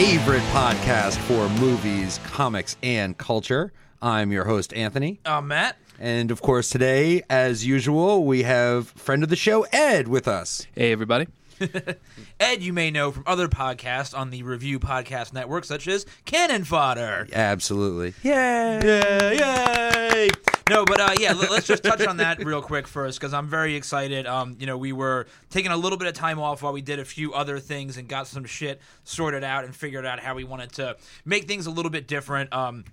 to your favorite podcast for movies, comics, and culture. I'm your host, Anthony. Uh, Matt. And of course, today, as usual, we have friend of the show, Ed, with us. Hey, everybody. Ed, you may know from other podcasts on the Review Podcast Network, such as Cannon Fodder. Absolutely. Yay! Yay! Yay! No, but uh, yeah, let- let's just touch on that real quick first because I'm very excited. Um, you know, we were taking a little bit of time off while we did a few other things and got some shit sorted out and figured out how we wanted to make things a little bit different. Um,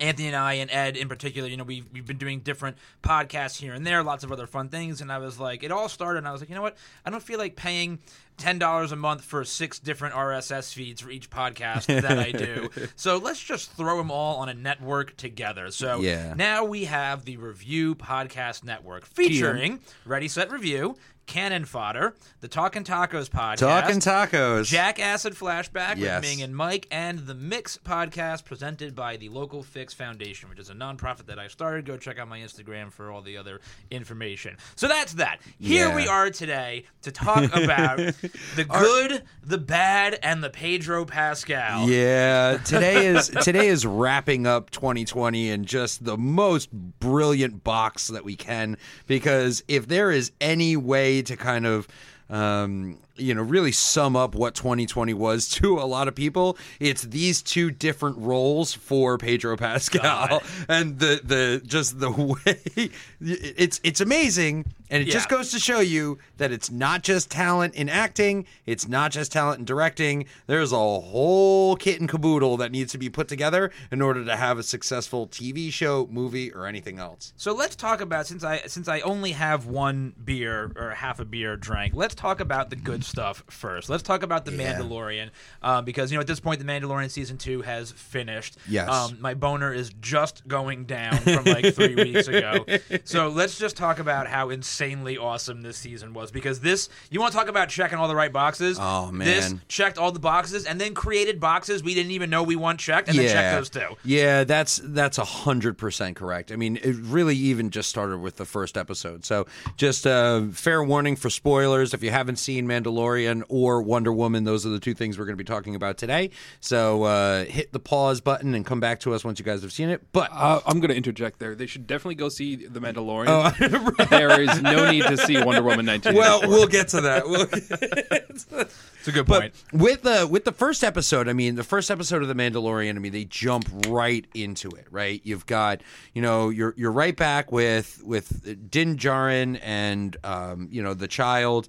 Anthony and I and Ed in particular, you know, we've, we've been doing different podcasts here and there, lots of other fun things. And I was like, it all started, and I was like, you know what? I don't feel like paying $10 a month for six different RSS feeds for each podcast that I do. so let's just throw them all on a network together. So Yeah. now we have the Review Podcast Network featuring Ready, Set, Review, Cannon Fodder, the Talking Tacos podcast. Talking tacos. Jack Acid Flashback Yes. with Ming and Mike, and the Mix podcast presented by the Local Fix Foundation, which is a nonprofit that I started. Go check out my Instagram for all the other information. So that's that. Here Yeah. we are today to talk about the good, the bad, and the Pedro Pascal. Yeah, today is today is wrapping up 2020 in just the most brilliant box that we can because if there is any way to kind of um, you know really sum up what 2020 was to a lot of people, it's these two different roles for Pedro Pascal God. and the the just the way it's it's amazing and it just goes to show you that it's not just talent in acting, it's not just talent in directing. There's a whole kit and caboodle that needs to be put together in order to have a successful TV show, movie, or anything else. So let's talk about since I since I only have one beer or half a beer drank. Let's talk about the good stuff first. Let's talk about the Yeah. Mandalorian uh, because you know at this point the Mandalorian season two has finished. Yes. Um, my boner is just going down from like three weeks ago. So let's just talk about how insanely awesome this season was because this you want to talk about checking all the right boxes. Oh, man, This checked all the boxes and then created boxes we didn't even know we want checked and then checked those too. Yeah, that's that's a hundred percent correct. I mean, it really even just started with the first episode. So, just uh, fair warning for spoilers if you haven't seen Mandalorian or Wonder Woman. Those are the two things we're going to be talking about today. So, uh, hit the pause button and come back to us once you guys have seen it. But Uh, I'm going to interject there. They should definitely go see The Mandalorian. Oh, there is no need to see Wonder Woman 19. well, we'll get to that. We'll, It's a good but point. with the with the first episode, I mean, the first episode of the Mandalorian, I mean, they jump right into it, right? You've got, you know, you're you're right back with with Din Djarin and um, you know the child.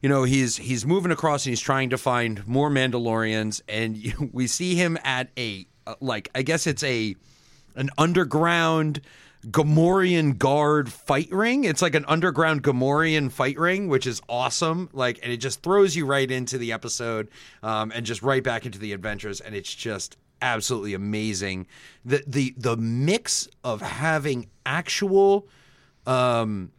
You know, he's he's moving across and he's trying to find more Mandalorians, and we see him at a uh, like I guess it's a an underground Gamorrean guard fight ring. It's like an underground Gamorrean fight ring, which is awesome. Like, and it just throws you right into the episode, um, and just right back into the adventures, and it's just absolutely amazing. The the the mix of having actual, um,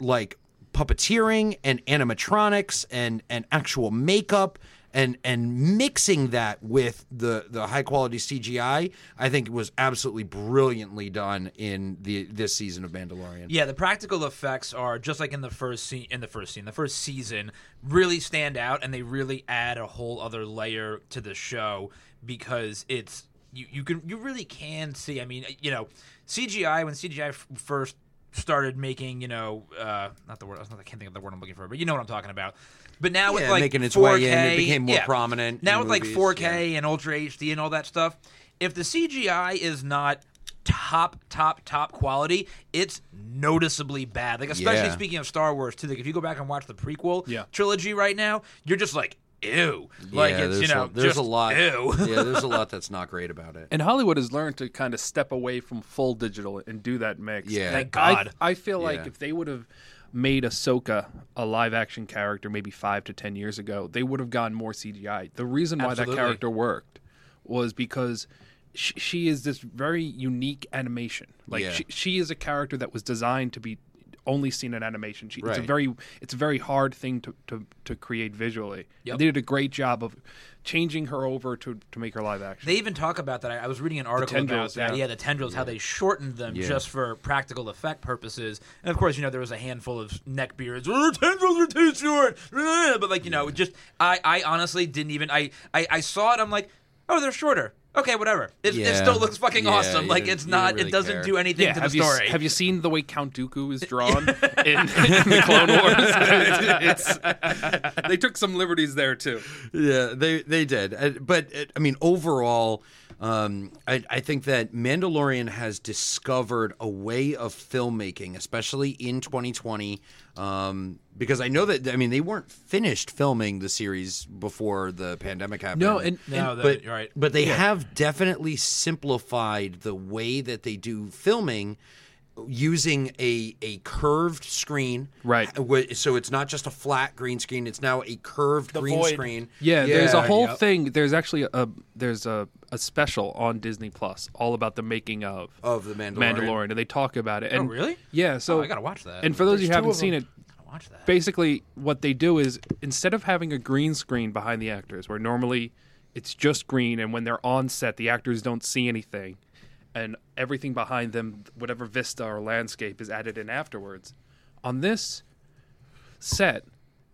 like puppeteering and animatronics and and actual makeup and and mixing that with the the high quality CGI, I think was absolutely brilliantly done in the this season of Mandalorian. Yeah, the practical effects are just like in the first scene. In the first scene, the first season really stand out, and they really add a whole other layer to the show because it's you. You can you really can see. I mean, you know, CGI when CGI f- first started making, you know, uh, not the word. I can't think of the word I'm looking for, but you know what I'm talking about. But now with like making its 4K, way in, it became more yeah. prominent Now in with like 4K and Ultra HD and all that stuff, if the CGI is not top, top, top quality, it's noticeably bad. Like especially Yeah. speaking of Star Wars too. Like if you go back and watch the prequel Yeah. trilogy right now, you're just like, ew. Like Yeah, it's there's you know, a, there's just a lot. Ew. yeah, there's a lot that's not great about it. and Hollywood has learned to kind of step away from full digital and do that mix. Yeah. Thank I- God. I, feel like Yeah. if they would have made Ahsoka a live action character maybe five to ten years ago, they would have gotten more CGI. The reason why Absolutely. that character worked was because she, she is this very unique animation. Like Yeah. she, she is a character that was designed to be only seen an animation sheet. It's a very it's a very hard thing to to, to create visually. Yep. They did a great job of changing her over to to make her live action. They even talk about that. I, I was reading an article tendrils, about that. yeah. Yeah, the tendrils, how they shortened them Yeah. just for practical effect purposes. And of course, you know, there was a handful of neck beards. Oh, tendrils are too short. But like, you know, just I, I honestly didn't even. I, I, I saw it. I'm like, oh, they're shorter. Okay, whatever. It, it Yeah. still looks fucking Yeah, awesome. you Like didn't- it's you not. didn't really it doesn't care. do anything yeah, to have the you, story. s- have you seen the way Count Dooku is drawn in, in the Clone Wars? It's- it's- they took some liberties there too. Yeah, they they did. Uh, But uh, I mean, overall, um, I, I think that Mandalorian has discovered a way of filmmaking, especially in 2020. Um, because I know that I mean they weren't finished filming the series before the pandemic happened. No, and, No, and that- but right. but they have definitely simplified the way that they do filming using a a curved screen Right. So it's not just a flat green screen it's now a curved green void. screen Yeah, there's a whole yep. thing. There's actually a there's a, a special on Disney Plus all about the making of of the Mandalorian. Mandalorian, and they talk about it. And oh, really? Yeah. Oh, so Oh, I gotta watch that. And for those There's who haven't seen it, Gotta watch that. basically what they do is instead of having a green screen behind the actors, where normally it's just green, and when they're on set, the actors don't see anything, and everything behind them, whatever vista or landscape, is added in afterwards. On this set,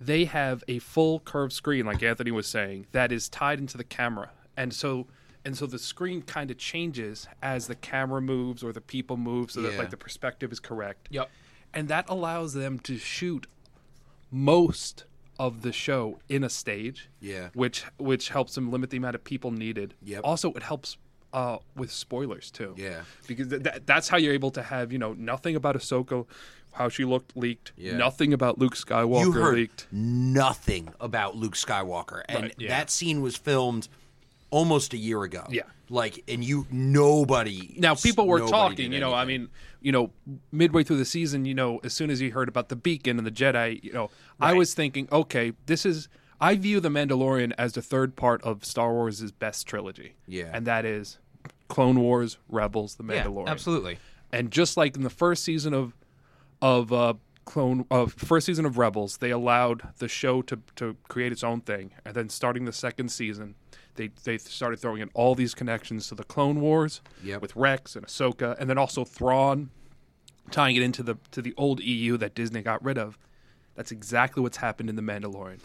they have a full curved screen, like Anthony was saying, that is tied into the camera, and so. And so the screen kind of changes as the camera moves or the people move, so that like the perspective is correct Yep. and that allows them to shoot most of the show in a stage. Yeah. which which helps them limit the amount of people needed. Yep. Also, it helps uh, with spoilers too. Yeah. because th- that that's how you're able to have you know nothing about Ahsoka, how she looked leaked. Yeah. Nothing about Luke Skywalker you heard leaked. nothing about Luke Skywalker, and Right, yeah. that scene was filmed almost a year ago. Yeah. like and you nobody Now people were talking, you know. I mean, you know, midway through the season, you know, as soon as you heard about the beacon and the Jedi, you know, I was thinking, okay, this is. I view the Mandalorian as the third part of Star Wars' best trilogy. Yeah. and that is Clone Wars, Rebels, the Yeah, Mandalorian. absolutely. And just like in the first season of of uh, Clone of first season of Rebels, they allowed the show to to create its own thing, and then starting the second season, they they started throwing in all these connections to the Clone Wars Yep. with Rex and Ahsoka, and then also Thrawn, tying it into the to the old EU that Disney got rid of. That's exactly what's happened in the Mandalorian.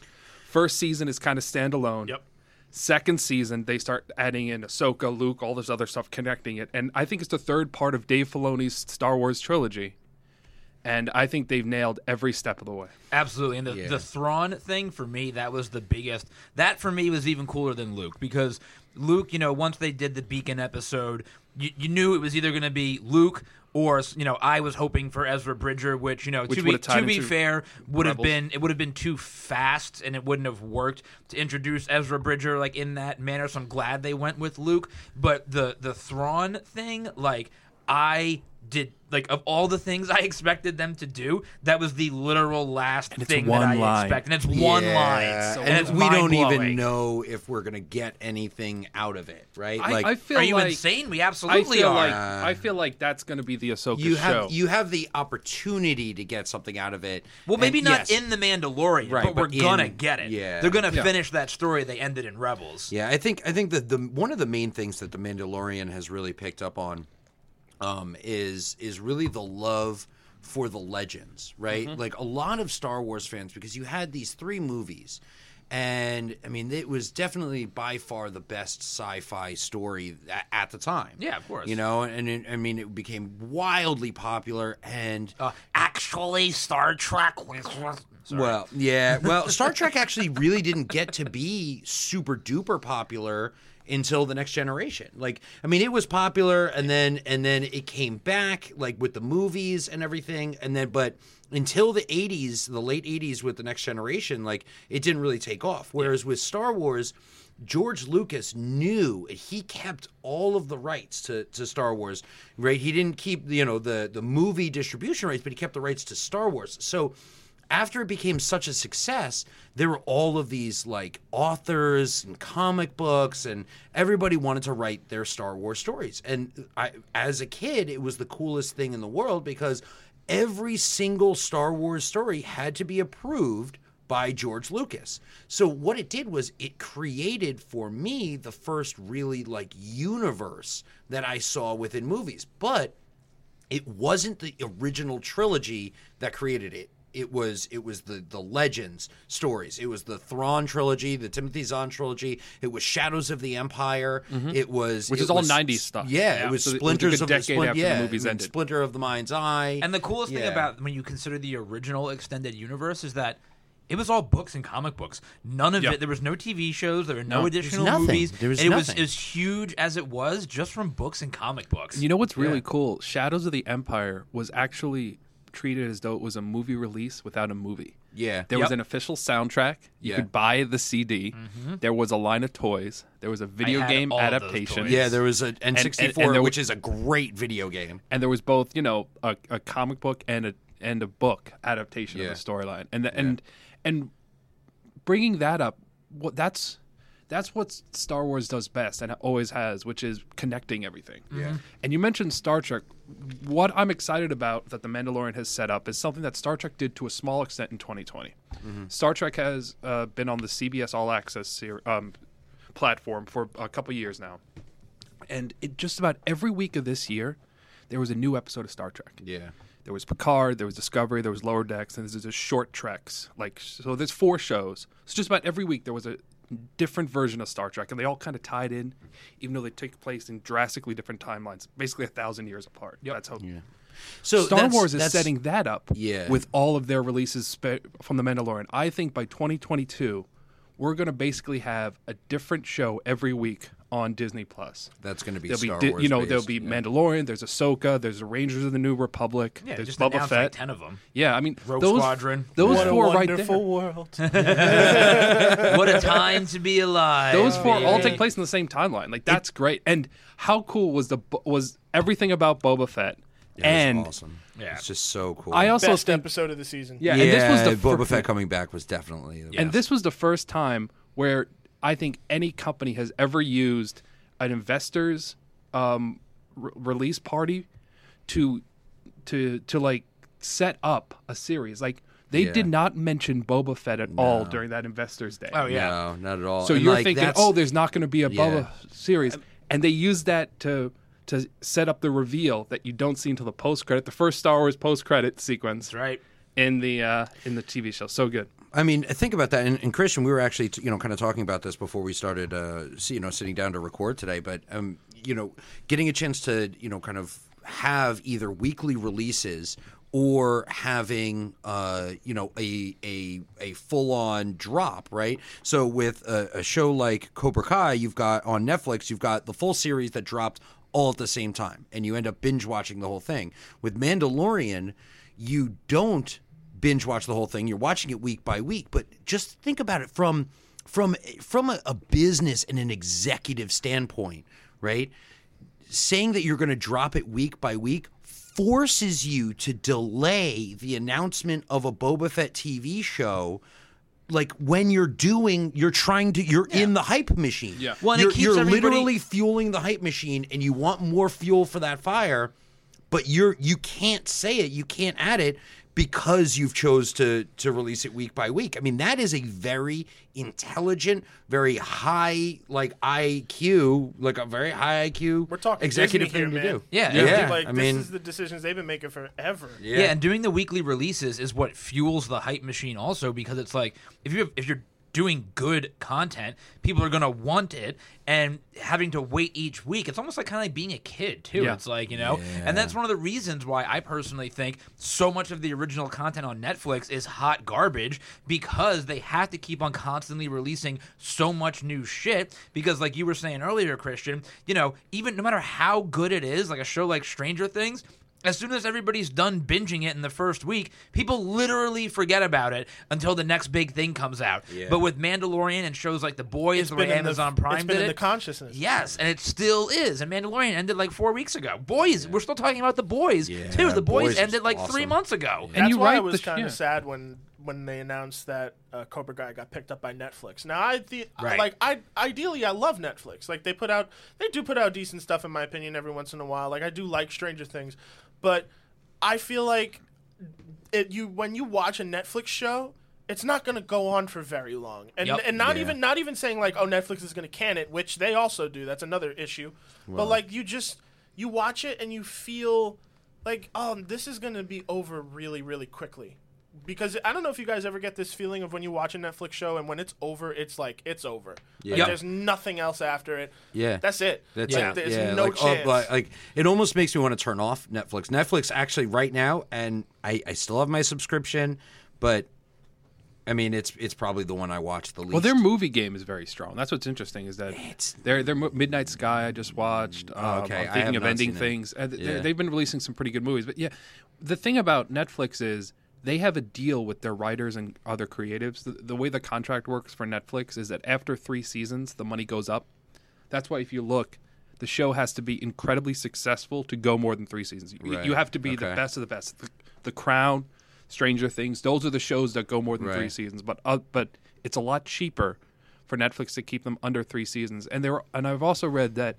First season is kind of standalone. Yep. Second season, they start adding in Ahsoka, Luke, all this other stuff, connecting it, and I think it's the third part of Dave Filoni's Star Wars trilogy. And I think they've nailed every step of the way. Absolutely. And the, Yeah. the Thrawn thing for me, that was the biggest. That for me was even cooler than Luke because Luke, you know, once they did the Beacon episode, you, you knew it was either going to be Luke or, you know, I was hoping for Ezra Bridger, which, you know, Which to be, to be fair, would have been, it would have been too fast and it wouldn't have worked to introduce Ezra Bridger like in that manner. So I'm glad they went with Luke. But the, the Thrawn thing, like, I did like of all the things I expected them to do, that was the literal last it's thing one that I line. expected. And it's one Yeah, line, So- and, and it's we don't even know if we're gonna get anything out of it, right? I, like I feel Are you like, insane? We I absolutely feel are. like I feel like that's going to be the Ahsoka you have show. you have the opportunity to get something out of it. well, maybe And not yes, in the Mandalorian, Right, but we're but gonna get it. yeah. They're gonna Yeah. finish that story they ended in Rebels. Yeah, I think I think that the one of the main things that the Mandalorian has really picked up on um, is is really the love for the legends, right? Like a lot of Star Wars fans, because you had these three movies, and I mean, it was definitely by far the best sci-fi story at, at the time. Yeah, of course. You know, and it, I mean, it became wildly popular, and Uh, actually, Star Trek was. Sorry. well, yeah. Well, Star Trek actually really didn't get to be super duper popular until the next generation. Like, I mean, it was popular and then and then it came back like with the movies and everything and then but until the 80s, the late 80s with the next generation, like it didn't really take off. Whereas with Star Wars, George Lucas knew he kept all of the rights to, to Star Wars, right? He didn't keep you know the the movie distribution rights, but he kept the rights to Star Wars. So after it became such a success, there were all of these like authors and comic books, and everybody wanted to write their Star Wars stories. And I, as a kid, it was the coolest thing in the world because every single Star Wars story had to be approved by George Lucas. So what it did was it created for me the first really like universe that I saw within movies. But it wasn't the original trilogy that created it. It was it was the the legends stories. It was the Thrawn trilogy, the Timothy Zahn trilogy. It was Shadows of the Empire. It was Mm-hmm. Which it is all was- 90s stuff. Yeah, Yeah. it was So it was a Splinters good of the decade Splin- after the movies ended. Splinter of the Mind's Eye. And the coolest thing about when you consider the original extended universe is that it was all books and comic books. None of Yeah. it. There was no TV shows. There were no, No. additional nothing. movies. There was it was nothing. as huge as it was just from books and comic books. You know what's really Yeah. cool? Shadows of the Empire was actually treated as though it was a movie release without a movie. yeah, There Yep. was an official soundtrack. You Yeah. could buy the CD. Mm-hmm. There was a line of toys. There was a video game all of those adaptation. yeah. There was a and N64, there which was- is a great video game. and there was both you know a, a comic book and a and a book adaptation Yeah. of the storyline and the, and and bringing that up what that's that's what Star Wars does best and always has which is connecting everything Yeah. and you mentioned Star Trek what I'm excited about that the Mandalorian has set up is something that Star Trek did to a small extent in 2020 Star Trek has uh, been on the CBS All Access ser- um, platform for a couple years now and it just about every week of this year there was a new episode of Star Trek. Yeah. There was Picard, there was Discovery, there was Lower Decks, and there's just short treks. Like so, there's four shows. So just about every week there was a different version of Star Trek, and they all kind of tied in, even though they take place in drastically different timelines, basically a thousand years apart. That's how So Star that's- Wars is that's- setting that up. Yeah. with all of their releases spe- from the Mandalorian. I think by 2022, we're going to basically have a different show every week on Disney Plus. That's going to be There'll Star be, Di- Wars. you know, based, there'll be yeah. Mandalorian. There's Ahsoka. There's the Rangers of the New Republic. yeah, there's just Boba Fett. like ten of them. Yeah, I mean, Rogue those, Squadron. Those what a four right wonderful there. world. what a time to be alive. Those four all take place in the same timeline. Like that's great. And how cool was the was everything about Boba Fett? Yeah, it's and awesome. Yeah. it's just so cool. I also Best think, episode of the season. yeah, yeah, and this was the Boba fir- Fett coming back was definitely. the And best. this was the first time where I think any company has ever used an investor's um, re- release party to to to like set up a series. Like they Yeah. did not mention Boba Fett at all during that investors day. Oh yeah. No, not at all. So And, you're like, thinking, that's- oh, there's not going to be a Yeah. Boba series, and they use that to to set up the reveal that you don't see until the post credit, the first Star Wars post credit sequence right. in the uh, in the TV show. So good. I mean, think about that. And, and Christian, we were actually, you know, kind of talking about this before we started, uh, you know, sitting down to record today. But, um, you know, getting a chance to, you know, kind of have either weekly releases or having, uh, you know, a a a full on drop, right? So with a, a show like Cobra Kai, you've got on Netflix, you've got the full series that dropped all at the same time, and you end up binge watching the whole thing. With Mandalorian, you don't binge watch the whole thing. You're watching it week by week, but just think about it from from from a, a business and an executive standpoint, right? Saying that you're going to drop it week by week forces you to delay the announcement of a Boba Fett TV show. Like when you're doing, you're trying to, you're in the hype machine. Yeah. Well, and it you're, keeps you're everybody- literally fueling the hype machine, and you want more fuel for that fire but you're you can't say it you can't add it because you've chose to to release it week by week i mean that is a very intelligent very high like iq like a very high iq We're talking executive Disney thing here, to man. do Yeah, yeah, Like i this mean is the decisions they've been making forever. yeah. Yeah. and doing the weekly releases is what fuels the hype machine also because it's like if you if you're doing good content, people are gonna want it, and having to wait each week, it's almost like kind of like being a kid too. Yeah. It's like you know, and that's one of the reasons why I personally think so much of the original content on Netflix is hot garbage because they have to keep on constantly releasing so much new shit. Because like you were saying earlier, Christian, you know, even no matter how good it is, like a show like Stranger Things. As soon as everybody's done binging it in the first week, people literally forget about it until the next big thing comes out. Yeah. But with Mandalorian and shows like The Boys, the way in the- Amazon Prime it's been did in it, the consciousness. Yes, and it still is. And Mandalorian ended like four weeks ago. Boys, we're still talking about the boys Yeah, too. The boys, Boys ended like three months ago. And That's you why I was kind of yeah. sad when when they announced that uh, Cobra Kai got picked up by Netflix. Now I the Right. like I ideally I love Netflix. Like they put out they do put out decent stuff in my opinion every once in a while. Like I do like Stranger Things, but I feel like it you when you watch a Netflix show, it's not going to go on for very long, and Yep. and not Yeah. even not even saying like oh Netflix is going to can it, which they also do. That's another issue. but like you just you watch it and you feel like oh this is going to be over really really quickly. Because I don't know if you guys ever get this feeling of when you watch a Netflix show and when it's over, it's like it's over. Yeah. Like, there's nothing else after it. Yeah. That's it. That's like, it. There's yeah, no like, oh, chance. like, like, it almost makes me want to turn off Netflix. Netflix actually right now, and I, I still have my subscription, but I mean it's it's probably the one I watch the least. Well, their movie game is very strong. That's what's interesting is that It's- their their Midnight Sky I just watched. Um, okay. I'm I thinking have of not ending seen things. And Yeah. They've been releasing some pretty good movies. But yeah, the thing about Netflix is they have a deal with their writers and other creatives. The, the way the contract works for Netflix is that after three seasons, the money goes up. That's why if you look, the show has to be incredibly successful to go more than three seasons. You, Right. you have to be the best of the best. The, the Crown, Stranger Things, those are the shows that go more than three seasons. But uh, but it's a lot cheaper for Netflix to keep them under three seasons. And there and I've also read that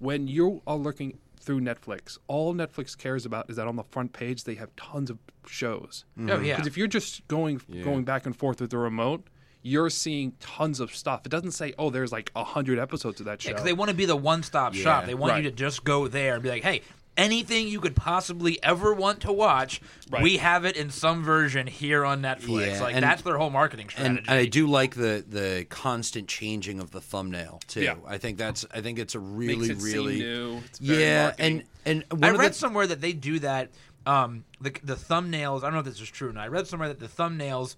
when you are looking through Netflix, all Netflix cares about is that on the front page they have tons of shows. Mm-hmm. Oh yeah. Because if you're just going going back and forth with the remote, you're seeing tons of stuff. It doesn't say, "Oh, there's like a hundred episodes of that show." because they want to be the one-stop shop. They want you to just go there and be like, "Hey, anything you could possibly ever want to watch, Right. we have it in some version here on Netflix." Yeah, like and- that's their whole marketing strategy. and I do like the the constant changing of the thumbnail too. Yeah. I think that's I think it's a Makes really it seem really new. Yeah, marketing. and and one I of read the, somewhere that they do that. Um, the the thumbnails. I don't know if this is true. or not. I read somewhere that the thumbnails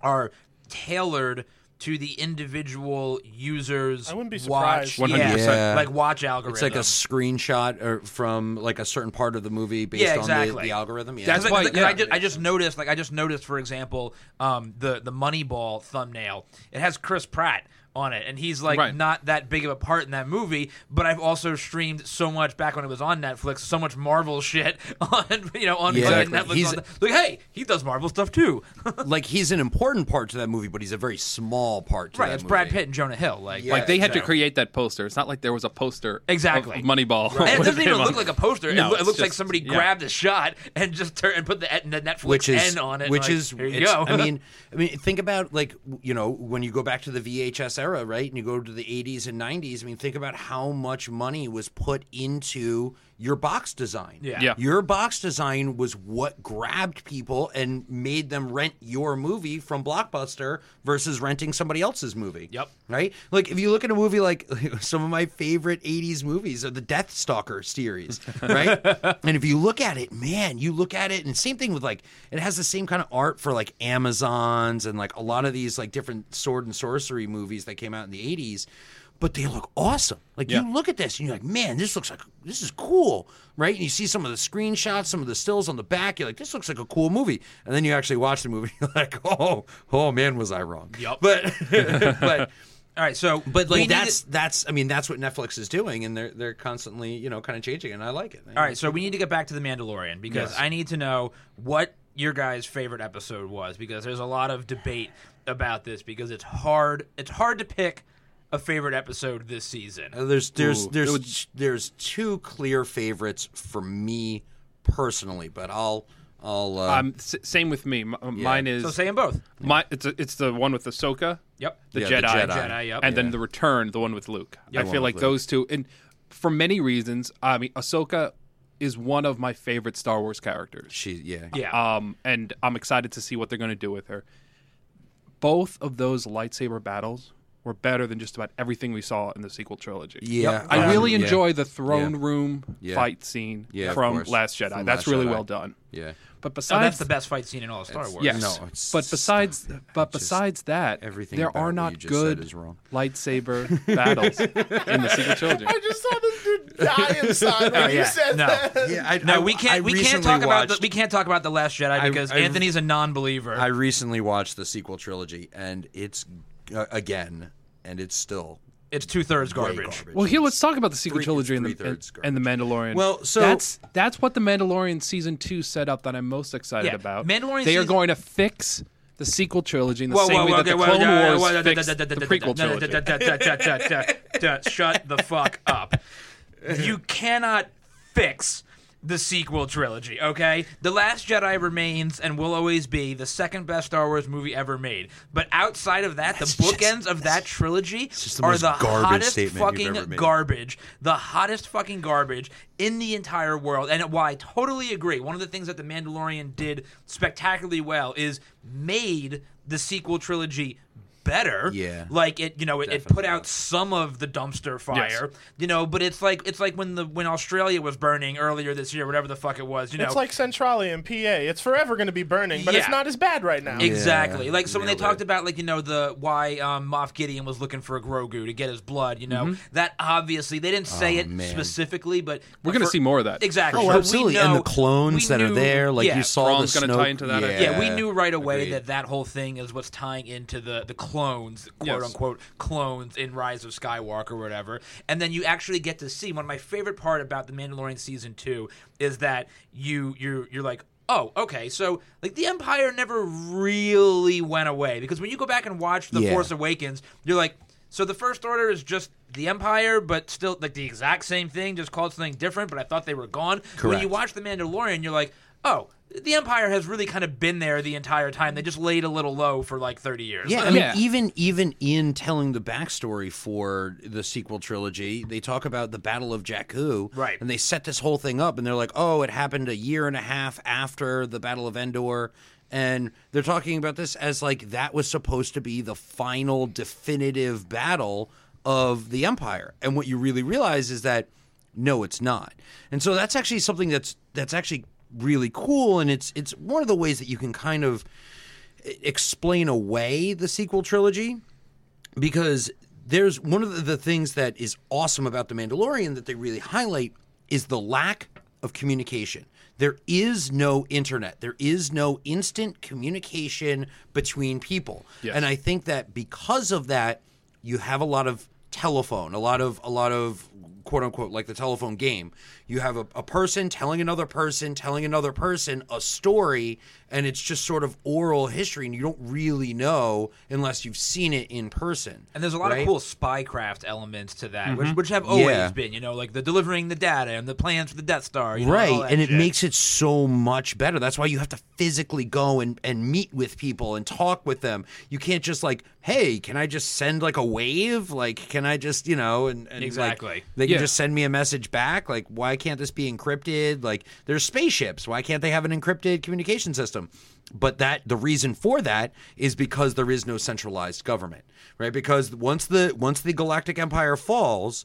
are tailored to the individual users. I wouldn't be watch, surprised. Yeah, 100%. Yeah. like watch algorithm. it's like a screenshot or from like a certain part of the movie based Yeah, on exactly. the, the algorithm. Yeah, That's why- I, 'cause yeah. I, just, I just noticed, like I just noticed, for example, um, the the Moneyball thumbnail. It has Chris Pratt on it, and he's like Right. not that big of a part in that movie. But I've also streamed so much back when it was on Netflix, so much Marvel shit on you know on Yeah, exactly. Netflix. He's- on the- like, hey, he does Marvel stuff too. like he's an important part to that movie, but he's a very small part to right, that it's movie. Brad Pitt and Jonah Hill. Like, Yeah. like they had to create that poster. It's not like there was a poster Exactly. of Moneyball. And it with doesn't even look on- like a poster. No, it, lo- it it's looks like somebody yeah. grabbed a shot and just turned and put the, the Netflix which is N on it. which like, is here you go. I mean, I mean, think about like you know when you go back to the VHS era, right? And you go to the 80s and 90s. I mean, think about how much money was put into your box design. Yeah. Yeah. Your box design was what grabbed people and made them rent your movie from Blockbuster versus renting somebody else's movie. Yep. Right? Like if you look at a movie like some of my favorite 80s movies are the Death Stalker series, right? and if you look at it, man, you look at it and same thing with like it has the same kind of art for like Amazons and like a lot of these like different sword and sorcery movies that came out in the 80s. But they look awesome. Like Yeah. you look at this and you're like, man, this looks like this is cool, right? And you see some of the screenshots, some of the stills on the back. You're like, this looks like a cool movie. And then you actually watch the movie. You're like, oh, oh man, was I wrong? Yup. But but All right, so but like that's to- that's I mean that's what Netflix is doing, and they're they're constantly you know kind of changing, it, and I like it. All right, so we need to get back to the Mandalorian because Yes. I need to know what your guys' favorite episode was because there's a lot of debate about this because it's hard it's hard to pick a favorite episode this season. Uh, there's there's Ooh, there's it would- there's two clear favorites for me personally, but I'll I'll uh, Um, s- same with me. M- Mine is So say them both. my. It's a, it's the one with Ahsoka, Yep. the Yeah, the Jedi, Jedi. Jedi, yep. and then the Return, the one with Luke. Yeah, I feel like those two, and for many reasons. I mean, Ahsoka is one of my favorite Star Wars characters. she yeah Yeah. Um, and I'm excited to see what they're going to do with her. Both of those lightsaber battles were better than just about everything we saw in the sequel trilogy. yeah. I um, really yeah, enjoy the throne room Yeah. fight scene Yeah, from. Last Jedi. From That's Last really Jedi. well done. Yeah, But Oh, besides that's the best fight scene in all of Star Wars. Yes, No, it's- but besides, but just- besides that, everything there are not you just said good is wrong. lightsaber battles in the sequel trilogy. I just saw this dude die inside when Oh, you said No. that. yeah. I, No, I- we can't. We can't recently talk about the, we can't talk about the Last Jedi I- because I- Anthony's a non-believer. I recently watched the sequel trilogy, and it's uh, again, and it's still it's two thirds way garbage. Well, here let's talk about the sequel Three- trilogy and the, and, and the Mandalorian. Well, so- that's that's what the Mandalorian season two set up that I'm most excited Yeah, about. Mandalorian they are going to fix the sequel trilogy in the Whoa, same whoa, way whoa, that okay, the Clone yeah, Wars fixed da- da- the prequel da- da- trilogy. Shut the fuck up. You cannot fix the sequel trilogy, okay? The Last Jedi remains and will always be the second best Star Wars movie ever made. But outside of that, That's the just- bookends of that trilogy the are the hottest fucking garbage. The hottest fucking garbage in the entire world. And while I totally agree, one of the things that The Mandalorian did spectacularly well is made the sequel trilogy better. Yeah. Like it, you know, it, it put out some of the dumpster fire. You know, but it's like it's like when the when Australia was burning earlier this year, whatever the fuck it was. You know, It's like Centralia in PA. It's forever going to be burning, but it's not as bad right now. Exactly. Yeah, like so when they nailed talked about like you know the why um, Moff Gideon was looking for a Grogu to get his blood, you know that obviously they didn't say Oh, it man. specifically, but We're gonna for- see more of that. Exactly. Oh, But we absolutely. and know- the clones we that are there, like yeah, you saw Thrawn's the gonna Snoke- tie into that, Yeah. Yeah, we knew right away Agreed. that that whole thing is what's tying into the the clones, quote Yes. unquote clones in Rise of Skywalker or whatever. And then you actually get to see one of my favorite part about the Mandalorian season 2 is that you you're you're like Oh, okay. So, like, the Empire never really went away because when you go back and watch The Yeah. Force Awakens, you're like, so the First Order is just the Empire, but still like the exact same thing, just called something different. But I thought they were gone. When you watch The Mandalorian, you're like, oh, the Empire has really kind of been there the entire time. They just laid a little low for like 30 years. Yeah, I mean, Yeah. even even in telling the backstory for the sequel trilogy, they talk about the Battle of Jakku, Right. And they set this whole thing up, and they're like, "Oh, it happened a year and a half after the Battle of Endor," and they're talking about this as like that was supposed to be the final definitive battle of the Empire. And what you really realize is that no, it's not. And so that's actually something that's that's actually really cool, and it's it's one of the ways that you can kind of explain away the sequel trilogy because there's one of the, things that is awesome about the Mandalorian that they really highlight is the lack of communication. There is no internet. There is no instant communication between people. Yes. And I think that because of that, you have a lot of telephone, a lot of a lot of quote unquote like the telephone game. You have a, a person telling another person, telling another person a story, and it's just sort of oral history, and you don't really know unless you've seen it in person. And there's a lot right? of cool spycraft elements to that, which, mm-hmm. which have always Yeah. been, you know, like the delivering the data and the plans for the Death Star. You know, right and it shit. makes it so much better that's why you have to physically go and, and meet with people and talk with them you can't just like hey can i just send like a wave like can i just you know and, and like, Exactly. they can Yeah. just send me a message back like why can't this be encrypted like there's spaceships why can't they have an encrypted communication system but that the reason for that is because there is no centralized government right because once the once the galactic empire falls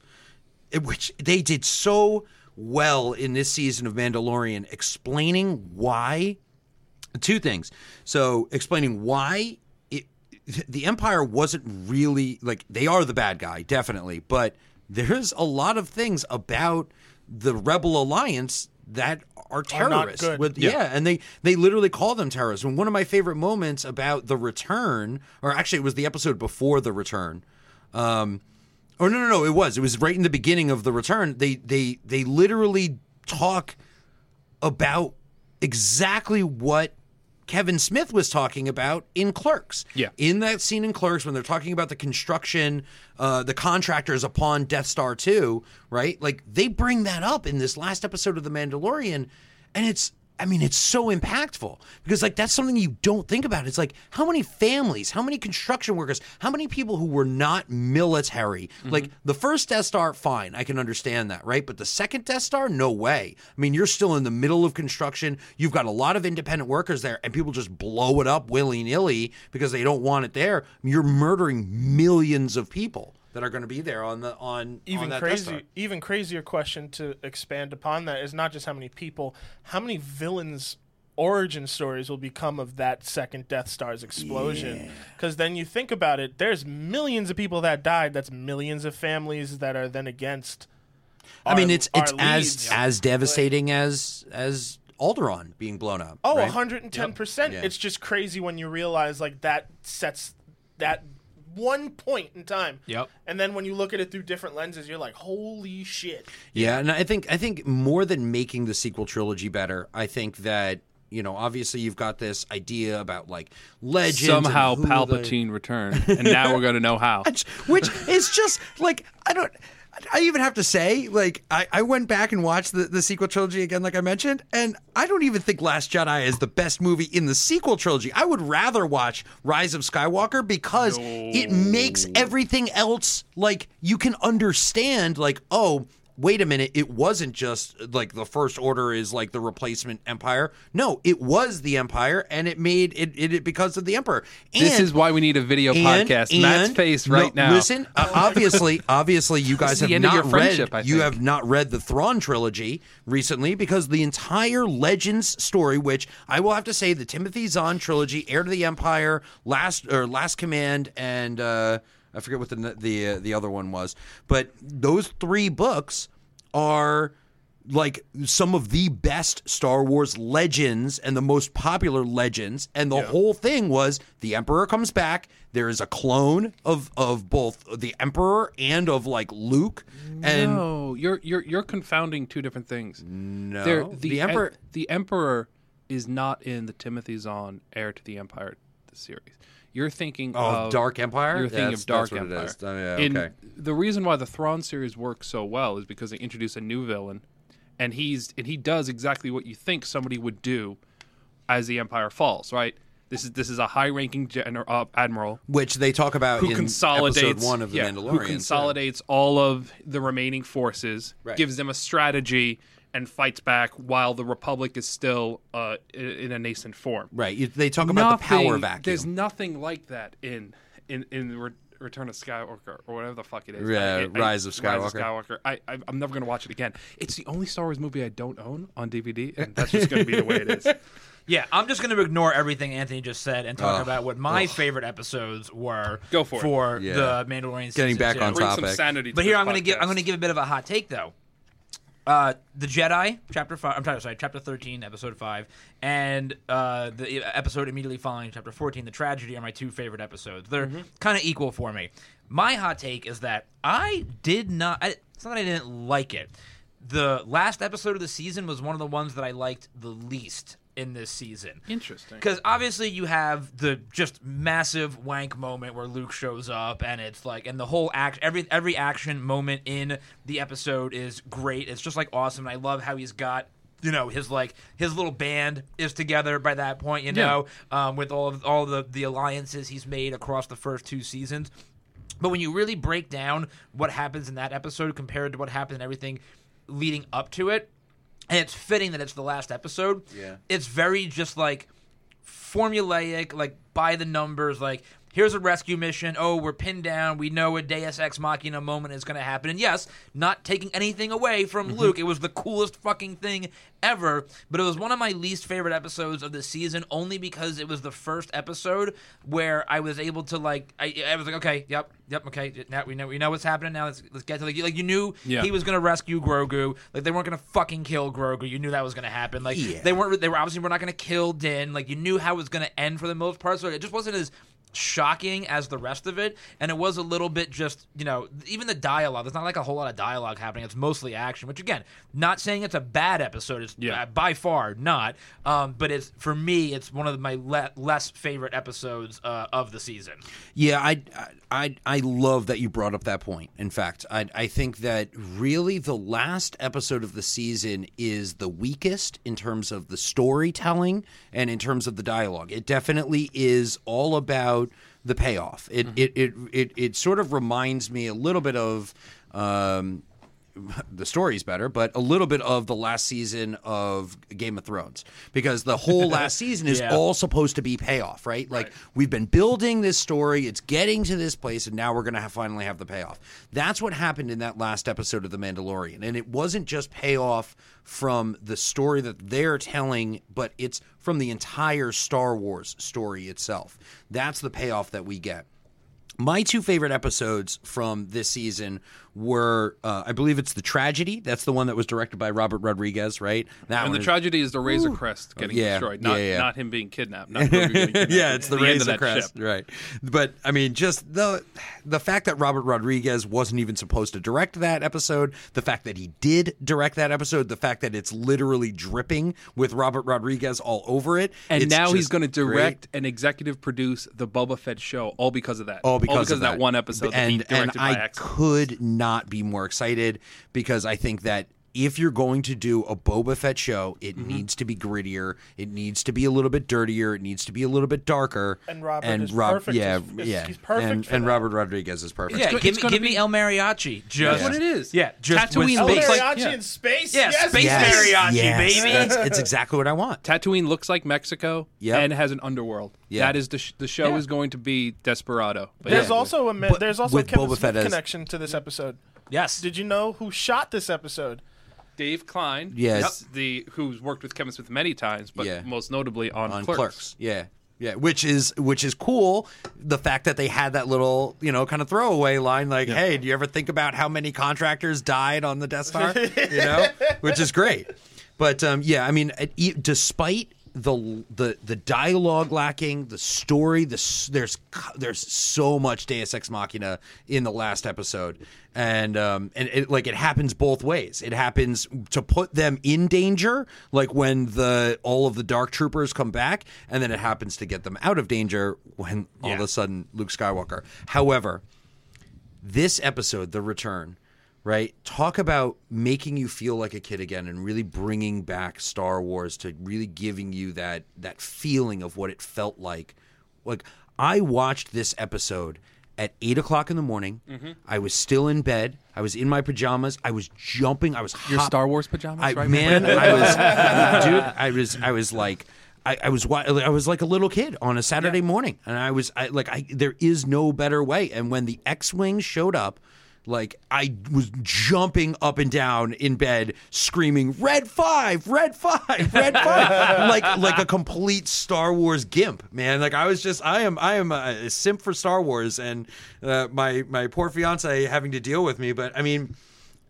it- which they did so well in this season of Mandalorian, explaining why. Two things. So, explaining why it, the Empire wasn't really like they are the bad guy, definitely, but there's a lot of things about the Rebel Alliance that are Are terrorists. good. With, yeah. and they they literally call them terrorists. And one of my favorite moments about the return, or actually, it was the episode before the return. Um, Oh no, no, no! It was. It was right in the beginning of the return. They they they literally talk about exactly what Kevin Smith was talking about in Clerks. Yeah. In that scene in Clerks, when they're talking about the construction, uh, the contractors upon Death Star Two, right? Like they bring that up in this last episode of The Mandalorian, and it's. I mean, it's so impactful because, like, that's something you don't think about. It's like how many families, how many construction workers, how many people who were not military. Mm-hmm. Like, the first Death Star, fine, I can understand that, right? But the second Death Star, no way. I mean, you're still in the middle of construction. You've got a lot of independent workers there, and people just blow it up willy nilly because they don't want it there. You're murdering millions of people that are going to be there on the on on even that Death Star. crazy, even crazier question to expand upon that is not just how many people, how many villains' origin stories will become of that second Death Star's explosion. Because then you think about it, there's millions of people that died. That's millions of families that are then against. I mean, it's it's our as leads. as devastating as as Alderaan being blown up. Oh, right? 110%. Yeah. It's just crazy when you realize like that sets that one point in time. Yep. And then when you look at it through different lenses, you're like, holy shit. Yeah, and I think I think more than making the sequel trilogy better, I think that you know obviously you've got this idea about like legends Somehow who the- Palpatine returned, and now we're going to know how. which is just like I don't. I even have to say, like, I, I went back and watched the, the sequel trilogy again, like I mentioned, and I don't even think Last Jedi is the best movie in the sequel trilogy. I would rather watch Rise of Skywalker because it makes everything else like you can understand, like, oh, wait a minute, it wasn't just like the First Order is like the replacement Empire. No, it was the Empire, and it made it, it, it because of the Emperor. This is why we need a video and- podcast. Matt's and- face no, right now. Listen, uh, obviously, obviously, you guys have not read. You have not read the Thrawn trilogy recently because the entire Legends story, which I will have to say, the Timothy Zahn trilogy, Heir to the Empire, Last or Last Command, and uh, I forget what the the uh, the other one was, but those three books are like some of the best Star Wars legends and the most popular legends. And the whole thing was the Emperor comes back. There is a clone of of both the Emperor and of like Luke. And no, you're you're you're confounding two different things. no, There- the, Emperor. em- the Emperor is not in the Timothy Zahn Heir to the Empire series. You're thinking Oh, of Dark Empire? You're thinking That's- of Dark that's what it Empire. is. Oh, yeah, In- the reason why the Thrawn series works so well is because they introduce a new villain, and he's and he does exactly what you think somebody would do as the Empire falls. Right. This is this is a high-ranking gener- uh, admiral which they talk about who in consolidates episode one of the yeah, Mandalorian. who consolidates all of the remaining forces, Right. gives them a strategy, and fights back while the Republic is still uh, in a nascent form. Right. They talk about the power Nothing- vacuum. There's nothing like that in in in Re- Return of Skywalker or whatever the fuck it is. Yeah, I- I- Rise of Rise Skywalker. Skywalker. I, I I'm never gonna watch it again. It's the only Star Wars movie I don't own on DVD, and that's just gonna be the way it is. Yeah, I'm just going to ignore everything Anthony just said and talk about what my favorite episodes were Go for it. for Yeah. the Mandalorian. Getting season back two. on Bring topic. some sanity. To But here this I'm going to give I'm going to give a bit of a hot take though. Uh, the Jedi, chapter five. I'm sorry, sorry, chapter thirteen, episode five, and uh, the episode immediately following, chapter fourteen, the tragedy, are my two favorite episodes. They're Mm-hmm. kind of equal for me. My hot take is that I did not. I, it's not that I didn't like it. The last episode of the season was one of the ones that I liked the least in this season. Interesting. Because obviously you have the just massive wank moment where Luke shows up, and it's like, and the whole act, every every action moment in the episode is great. It's just like awesome. And I love how he's got. You know his like his little band is together by that point. You know, um, with all of all the the alliances he's made across the first two seasons. But when you really break down what happens in that episode compared to what happened and everything leading up to it, and it's fitting that it's the last episode. Yeah. It's very just like formulaic, like by the numbers, like here's a rescue mission. Oh, we're pinned down. We know a Deus Ex Machina moment is going to happen. And yes, not taking anything away from Mm-hmm. Luke. It was the coolest fucking thing ever. But it was one of my least favorite episodes of the season only because it was the first episode where I was able to like I, I was like, okay, yep, yep, okay. Now we know we know what's happening. Now let's let's get to like like you knew Yeah. he was going to rescue Grogu. Like they weren't going to fucking kill Grogu. You knew that was going to happen. Like Yeah. they weren't. They were obviously were not going to kill Din. Like you knew how it was going to end for the most part. So it just wasn't as shocking as the rest of it and it was a little bit just you know even the dialogue there's not like a whole lot of dialogue happening it's mostly action which again not saying it's a bad episode it's Yeah. uh, by far not um, but it's for me it's one of my le- less favorite episodes uh, of the season Yeah, I, I I I love that you brought up that point. In fact, I I think that really the last episode of the season is the weakest in terms of the storytelling and in terms of the dialogue. It definitely is all about the payoff. It it, it it it sort of reminds me a little bit of um the story's better, but a little bit of the last season of Game of Thrones because the whole last season is Yeah. all supposed to be payoff, right? Like we've been building this story, it's getting to this place, and now we're going to finally have the payoff. That's what happened in that last episode of The Mandalorian, and it wasn't just payoff from the story that they're telling, but it's from the entire Star Wars story itself. That's the payoff that we get. My two favorite episodes from this season were, uh, I believe it's the tragedy. That's the one that was directed by Robert Rodriguez, right? That And the is- tragedy is the Razor Crest getting Yeah, destroyed, not yeah, yeah. not him being kidnapped. Not getting kidnapped. yeah, it's the, of Razor Crest, ship. right? But I mean, just the the fact that Robert Rodriguez wasn't even supposed to direct that episode, the fact that he did direct that episode, the fact that it's literally dripping with Robert Rodriguez all over it, And now he's going to great. direct and executive produce the Boba Fett show, all because of that. All because because, because of of that one episode that he and and I accident. could not be more excited because I think that if you're going to do a Boba Fett show, it Mm-hmm. needs to be grittier. It needs to be a little bit dirtier. It needs to be a little bit darker. And Robert and is Rob, perfect. Yeah, He's- yeah. he's perfect And, for and that. Robert Rodriguez is perfect. Yeah, go- give it's me gonna give me El Mariachi. Just That's what it is. Yeah, just Tatooine El looks space. like- Mariachi yeah. in space. Yeah, yes, space yes. mariachi, yes, baby. That's, it's exactly what I want. Tatooine looks like Mexico Yep. and has an underworld. Yeah. That is the sh- the show Yeah. is going to be Desperado. But There's yeah. also a mi- But there's also a with Kevin Boba Smith Fett as- connection to this episode. Yes. Did you know who shot this episode? Dave Klein. Yes. is the who's worked with Kevin Smith many times, but Yeah. most notably on, on Clerks. clerks. Yeah. Yeah, which is which is cool. The fact that they had that little, you know, kind of throwaway line, like, "Hey, do you ever think about how many contractors died on the Death Star?" you know, which is great. But um, yeah, I mean, it- e- despite the the the dialogue lacking, the story, the there's there's so much Deus Ex Machina in the last episode, and um, and it, like it happens both ways. It happens to put them in danger, like when the all of the Dark Troopers come back, and then it happens to get them out of danger when all of a sudden Luke Skywalker. However, this episode, The Return, right? Talk about making you feel like a kid again and really bringing back Star Wars to really giving you that that feeling of what it felt like. Like I watched this episode at eight o'clock in the morning. Mm-hmm. I was still in bed. I was in my pajamas. I was jumping. I was Your hop- Star Wars pajamas, I, right? man, I was, dude. I was, I was like, I, I was, I was like a little kid on a Saturday morning, and I was, I like, I there is no better way. And when the X-wing showed up, like I was jumping up and down in bed, screaming "Red Five, Red Five, Red 5 like like a complete Star Wars gimp, man. Like I was just, I am, I am a, simp for Star Wars, and uh, my my poor fiance having to deal with me. But I mean.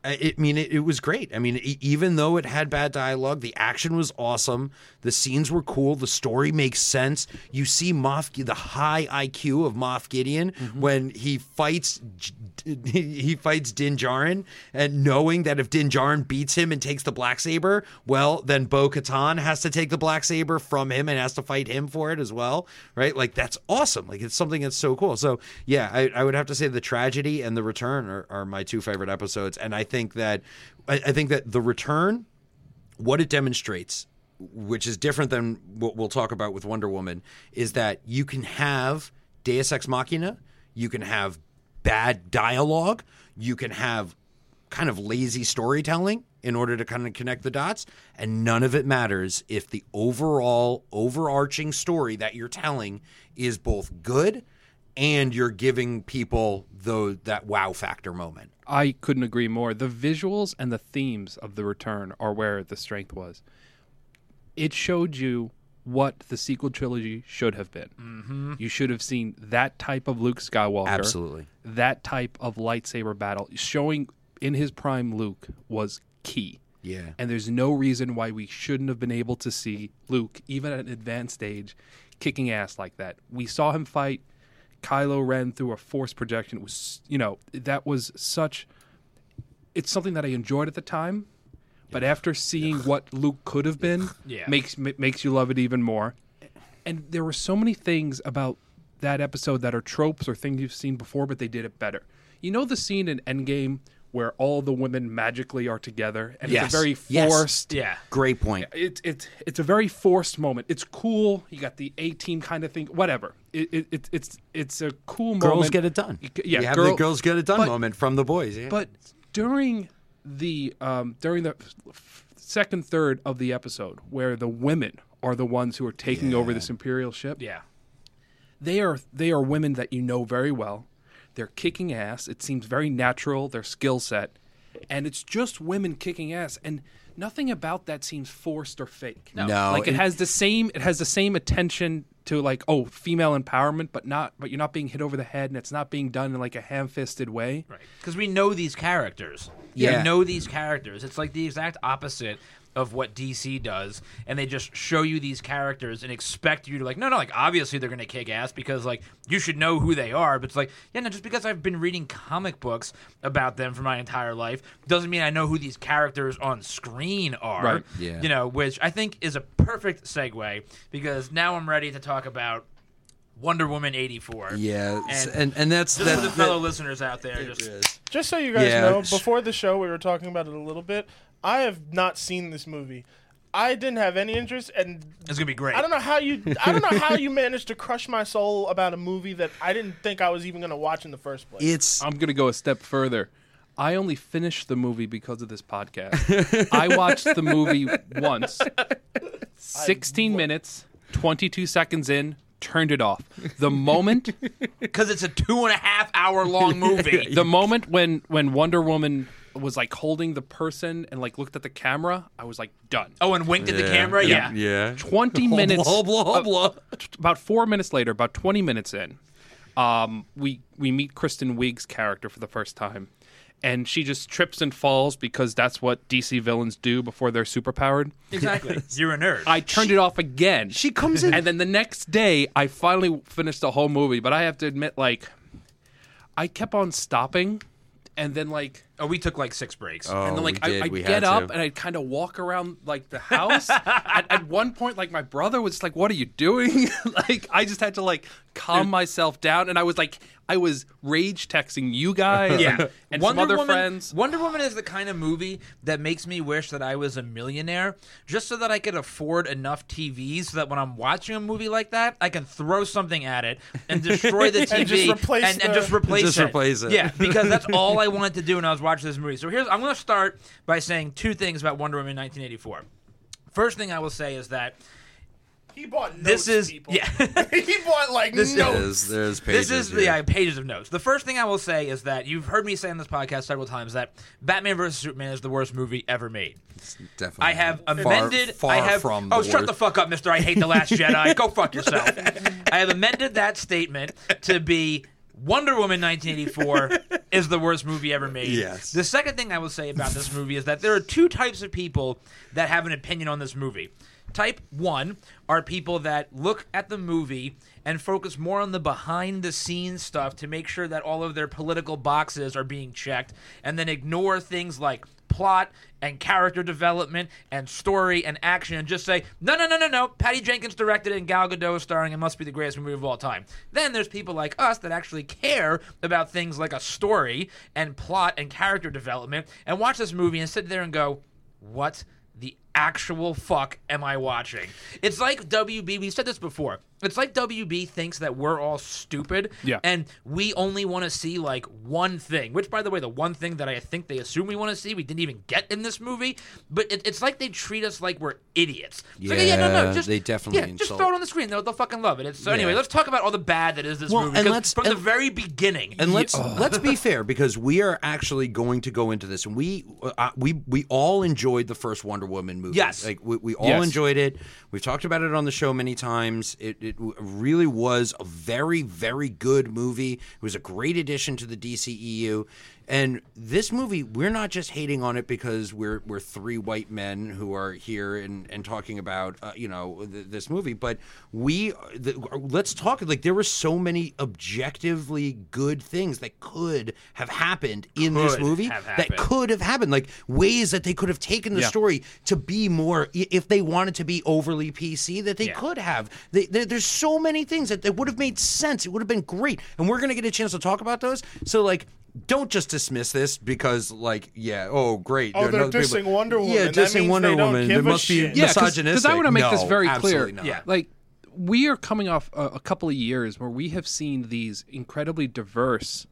I mean, it, it was great. I mean, even though it had bad dialogue, the action was awesome. The scenes were cool. The story makes sense. You see Moff, the high IQ of Moff Gideon mm-hmm. when he fights, he fights Din Djarin, and knowing that if Din Djarin beats him and takes the black saber, well, then Bo Katan has to take the black saber from him and has to fight him for it as well, right? Like that's awesome. Like it's something that's so cool. So yeah, I, I would have to say the tragedy and the return are, are my two favorite episodes, and I think that I, I think that the return, what it demonstrates, which is different than what we'll talk about with Wonder Woman, is that you can have Deus Ex Machina, you can have bad dialogue, you can have kind of lazy storytelling in order to kind of connect the dots and none of it matters if the overall overarching story that you're telling is both good and you're giving people the that wow factor moment I couldn't agree more. The visuals and the themes of the return are where the strength was. It showed you what the sequel trilogy should have been. Mm-hmm. You should have seen that type of Luke Skywalker. Absolutely. That type of lightsaber battle. Showing in his prime Luke was key. yeah And there's no reason why we shouldn't have been able to see Luke, even at an advanced stage, kicking ass like that. We saw him fight Kylo Ren through a force projection. It was, you know, that was such. It's something that I enjoyed at the time, but after seeing what Luke could have been, Yeah. makes ma- makes you love it even more. And there were so many things about that episode that are tropes or things you've seen before, but they did it better. You know the scene in Endgame where all the women magically are together, and Yes. it's a very Yes. forced. Yeah. great point It's it's it's a very forced moment. It's cool. You got the A team kind of thing. Whatever. It, it, it it's it's a cool moment. girls moment. get it done You yeah, you have girl- the girls get it done but- moment from the boys yeah. But during the um, during the second third of the episode, where the women are the ones who are taking over this imperial ship, Yeah. they are they are women that you know very well. They're kicking ass. It seems very natural. Their skill set, and it's just women kicking ass, and nothing about that seems forced or fake. No. like it it- has the same it has the same attention to like oh female empowerment, but not but you're not being hit over the head, and it's not being done in like a ham-fisted way. Right. Because we know these characters. Yeah. We know these characters. It's like the exact opposite of what DC does, and they just show you these characters and expect you to like, no, no, like obviously they're gonna kick ass because like you should know who they are. But it's like, yeah, no, just because I've been reading comic books about them for my entire life doesn't mean I know who these characters on screen are. Right. Yeah. You know, which I think is a perfect segue because now I'm ready to talk about Wonder Woman eighty four. Yeah, And- and and that's Just that, for the that- fellow listeners out there, just. Just so you guys Yeah. know, before the show we were talking about it a little bit. I have not seen this movie. I didn't have any interest, and it's gonna be great. I don't know how you. I don't know how you managed to crush my soul about a movie that I didn't think I was even going to watch in the first place. It's I'm gonna go a step further. I only finished the movie because of this podcast. I watched the movie once, 16 minutes, 22 seconds in, turned it off. The moment, because it's a two and a half hour long movie. the moment when when Wonder Woman was like holding the person and like looked at the camera, I was like done. oh, and winked at the Yeah, camera. Yeah. yeah. 20 minutes Blah blah blah. t- about four minutes later, about twenty minutes in, um, we we meet Kristen Wiig's character for the first time, and she just trips and falls because that's what DC villains do before they're superpowered. exactly. You're a nerd. I turned it off again. She comes in. and then the next day, I finally finished the whole movie. But I have to admit, like, I kept on stopping, and then like. Oh, we took like six breaks. Oh, And then, oh, like, we I, did. I'd we get up to. and I'd kind of walk around, like, the house. at, at one point, like, my brother was like, What are you doing? like, I just had to, like, calm myself down. And I was, like, I was rage texting you guys yeah, and some other Woman, friends. Wonder Woman is the kind of movie that makes me wish that I was a millionaire, just so that I could afford enough TVs, so that when I'm watching a movie like that, I can throw something at it and destroy the TV And just replace and, and just replace Just it. replace it. Yeah, because that's all I wanted to do when I was watching this movie. So here's I'm going to start by saying two things about Wonder Woman 1984. First thing I will say is that he bought notes, this is people. yeah. he bought like This is- notes. There's, there's pages. This is the here. uh, pages of notes. The first thing I will say is that you've heard me say on this podcast several times that Batman vs Superman is the worst movie ever made. Definitely. I have Far- amended. Far, I have. from. oh, the shut worst. the fuck up, Mister! I hate the Last Jedi. Go fuck yourself. I have amended that statement to be. Wonder Woman 1984 is the worst movie ever made. Yes. The second thing I will say about this movie is that there are two types of people that have an opinion on this movie. Type one are people that look at the movie and focus more on the behind the scenes stuff to make sure that all of their political boxes are being checked and then ignore things like plot and character development and story and action and just say, no, no, no, no, no. Patty Jenkins directed it and Gal Gadot is starring. It must be the greatest movie of all time. Then there's people like us that actually care about things like a story and plot and character development and watch this movie and sit there and go, what the actual fuck am I watching? It's like WB, we said this before. It's like WB thinks that we're all stupid Yeah. and we only want to see like one thing, which by the way, the one thing that I think they assume we want to see, we didn't even get in this movie. But it, it's like they treat us like we're idiots. It's like, yeah, no, no, just they definitely yeah, just throw it on the screen. They'll, they'll fucking love it. It's, so anyway, Yeah. let's talk about all the bad that is this Well, movie. and 'cause let's- from the very beginning. And let's let's be fair because we are actually going to go into this, and we uh, we we all enjoyed the first Wonder Woman movie. Yes. like we, we all Yes. enjoyed it. We've talked about it on the show many times. It it really was a very very good movie. It was a great addition to the DCEU. And this movie, we're not just hating on it because we're we're three white men who are here and, and talking about uh, you know th- this movie, but we the, let's talk like there were so many objectively good things that could have happened in this movie that could have happened, like ways that they could have taken the Yeah. story to be more if they wanted to be overly PC that they Yeah. could have. They, there- there's so many things that, that would have made sense. It would have been great, and we're gonna get a chance to talk about those. So like. Don't just dismiss this because, like, yeah, oh, great. Oh, they're no people- dissing Wonder Woman. Yeah, That dissing means Wonder they Woman. give It must be shit. Yeah, misogynistic. because I want to make this very clear. not. Yeah. Like we are coming off a, a couple of years where we have seen these incredibly diverse,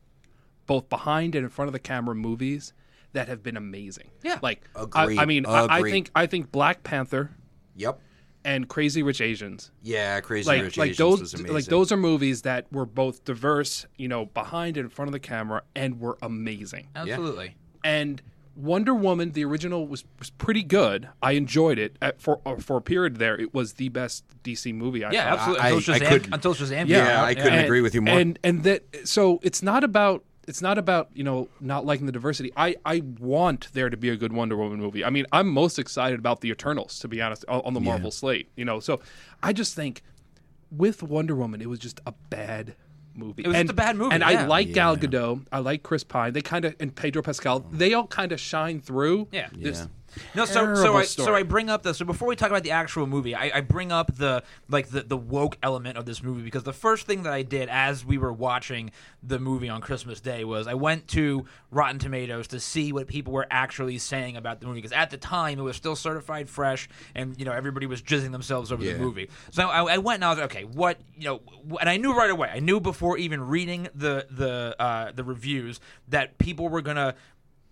both behind and in front of the camera movies that have been amazing. Yeah. like Agreed. I, I mean, I, I think I think Black Panther Yep. And Crazy Rich Asians Yeah, Crazy like Rich like Asians those was amazing. like those are movies that were both diverse, you know, behind and in front of the camera, and were amazing. Absolutely. And Wonder Woman, the original, was was pretty good. I enjoyed it At, for uh, for a period there. It was the best DC movie. I Yeah, thought. absolutely. I- until I Shazam, couldn't- until Shazam came Yeah. I couldn't And- agree with you more. And and that so it's not about it's not about you know not liking the diversity. I I want there to be a good Wonder Woman movie. I mean, I'm most excited about the Eternals to be honest on, on the Marvel slate. You know, so I just think with Wonder Woman, it was just a bad movie. It was and, just a bad movie, And yeah. I like Gal Gadot. I like Chris Pine. They kind of and Pedro Pascal. Uh-huh. They all kind of shine through. Yeah. This Yeah. No, so so I so. I bring up the so before we talk about the actual movie, I, I bring up the like the the woke element of this movie because the first thing that I did as we were watching the movie on Christmas Day was I went to Rotten Tomatoes to see what people were actually saying about the movie because at the time it was still certified fresh and you know everybody was jizzing themselves over Yeah. the movie. So I, I went and I was like, okay, what you know, and I knew right away. I knew before even reading the the uh, the reviews that people were gonna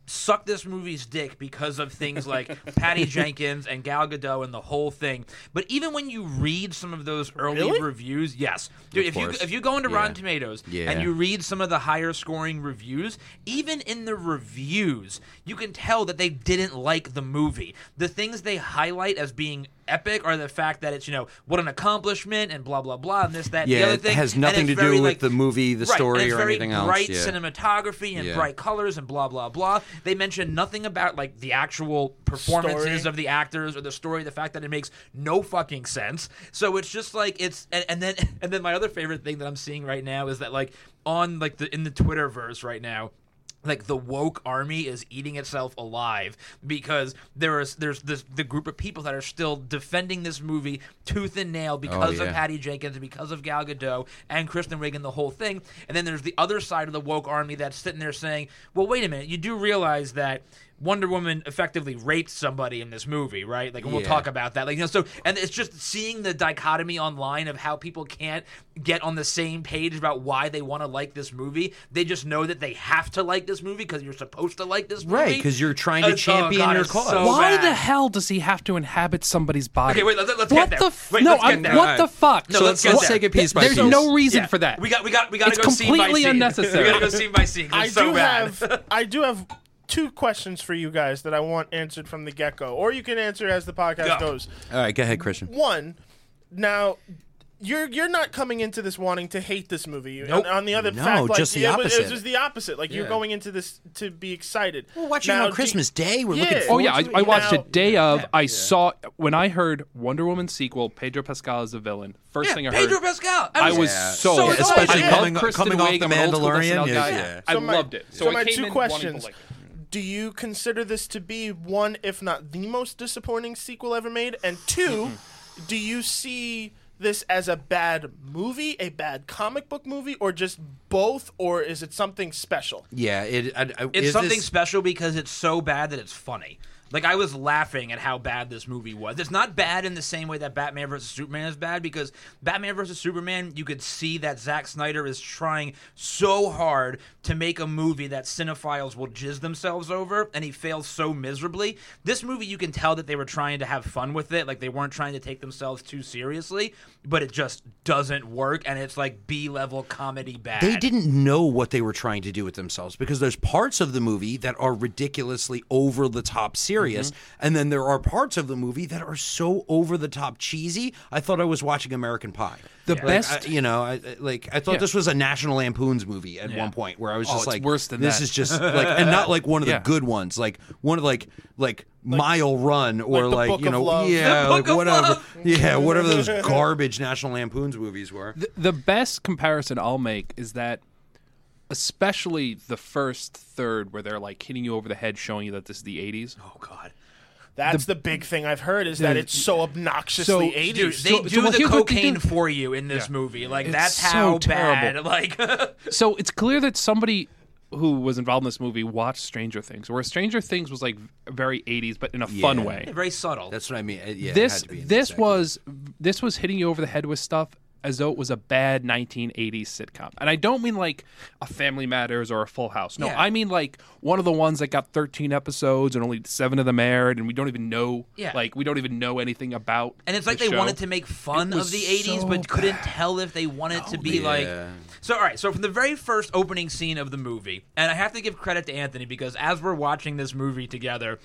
suck this movie's dick because of things like Patty Jenkins and Gal Gadot and the whole thing. But even when you read some of those early Really? reviews, yes, dude, Of if you if you go into Yeah. Rotten Tomatoes Yeah. and you read some of the higher scoring reviews, even in the reviews, you can tell that they didn't like the movie. The things they highlight as being epic or the fact that it's you know what an accomplishment and blah blah blah and this that and the Yeah, other it thing has nothing it's to do with like- the movie, the Right, and story, it's or very anything else. bright Yeah. cinematography and Yeah. bright colors and blah blah blah. They mention nothing about like the actual performances Story. of the actors or the story. The fact that it makes no fucking sense. So it's just like it's and, and then and then my other favorite thing that I'm seeing right now is that like on like the in the Twitterverse right now like the woke army is eating itself alive because there is there's this the group of people that are still defending this movie tooth and nail oh, because of yeah. Patty Jenkins and because of Gal Gadot and Kristen Wiig and the whole thing. And then there's the other side of the woke army that's sitting there saying, "Well, wait a minute, you do realize that." Wonder Woman effectively raped somebody in this movie, right? Like, and we'll Yeah. talk about that. Like, you know, so and it's just seeing the dichotomy online of how people can't get on the same page about why they want to like this movie. They just know that they have to like this movie because you're supposed to like this movie, right? Because you're trying to It's- oh, champion God, your cause. so Why bad. the hell does he have to inhabit somebody's body? Okay, wait, let's- let's what get the there. f- Wait, no, let's get I'm, there. what the fuck? No, So let's let's, get let's there. take it piece by There's piece. There's no reason Yeah. for that. We got, we got, we got to It's go scene by completely scene. unnecessary. We got to go scene by scene. 'cause I so do bad. have I do have two questions for you guys that I want answered from the get go, or you can answer as the podcast Go. goes. All right, go ahead, Christian. One, now you're you're not coming into this wanting to hate this movie. You- Nope. On, on the other No, fact, like, just the it was, it was just the opposite. Like you're going into this to be excited. We're watching Now, on do- Christmas Day. We're Yeah. looking Oh, Oh yeah, I, to it. I watched Now- it day of. I saw when I heard Wonder Woman sequel. Pedro Pascal is the villain. First Yeah, thing I Pedro heard, Pedro Pascal. I was Yeah. so, So excited. especially I coming- coming off The I'm an old school Mandalorian, SNL yeah. I So my- loved it. So, So, I my two in wanting to questions: like- Do you consider this to be one, if not the most disappointing sequel ever made? And two, do you see this as a bad movie, a bad comic book movie, or just both, or is it something special? Yeah, it. I, I, It's is something this- special because it's so bad that it's funny. Like I was laughing at how bad this movie was. It's not bad in the same way that Batman vs Superman is bad because Batman vs Superman, you could see that Zack Snyder is trying so hard to make a movie that cinephiles will jizz themselves over, and he fails so miserably. This movie, you can tell that they were trying to have fun with it, like they weren't trying to take themselves too seriously, but it just doesn't work, and it's like B level comedy bad. They didn't know what they were trying to do with themselves because there's parts of the movie that are ridiculously over the top serious, Mm-hmm. and then there are parts of the movie that are so over the top cheesy. I thought I was watching American Pie. The Like, best- I- you know, I, I- like I thought Yeah. this was a National Lampoon's movie at Yeah. one point where I was Oh, just it's like, worse than this that. is just like, and not like one of the good ones, like one of like like Mile Run or like like, you know, yeah, like whatever, Love. yeah, whatever those garbage National Lampoon's movies were. The, the best comparison I'll make is that, especially the first third, where they're like hitting you over the head, showing you that this is the '80s. Oh God. That's the, big thing I've heard is that The- it's so obnoxiously So- 80s. Dude, they So- do so, well, the here's what they cocaine for you in this Yeah. movie. Like It's that's so how terrible. bad. Like So it's clear that somebody who was involved in this movie watched Stranger Things, where Stranger Things was like very '80s, but in a fun Yeah. way. very subtle. That's what I mean. It- Yeah, it this had to be this was this was hitting you over the head with stuff as though it was a bad 1980s sitcom. And I don't mean like a Family Matters or a Full House. No, Yeah. I mean like one of the ones that got 13 episodes and only 7 of them aired and we don't even know Yeah. like we don't even know anything about and it's like the they show. wanted to make fun of the 80s, so but couldn't bad. tell if they wanted to be like. So, all right. So, from the very first opening scene of the movie, and I have to give credit to Anthony because as we're watching this movie together,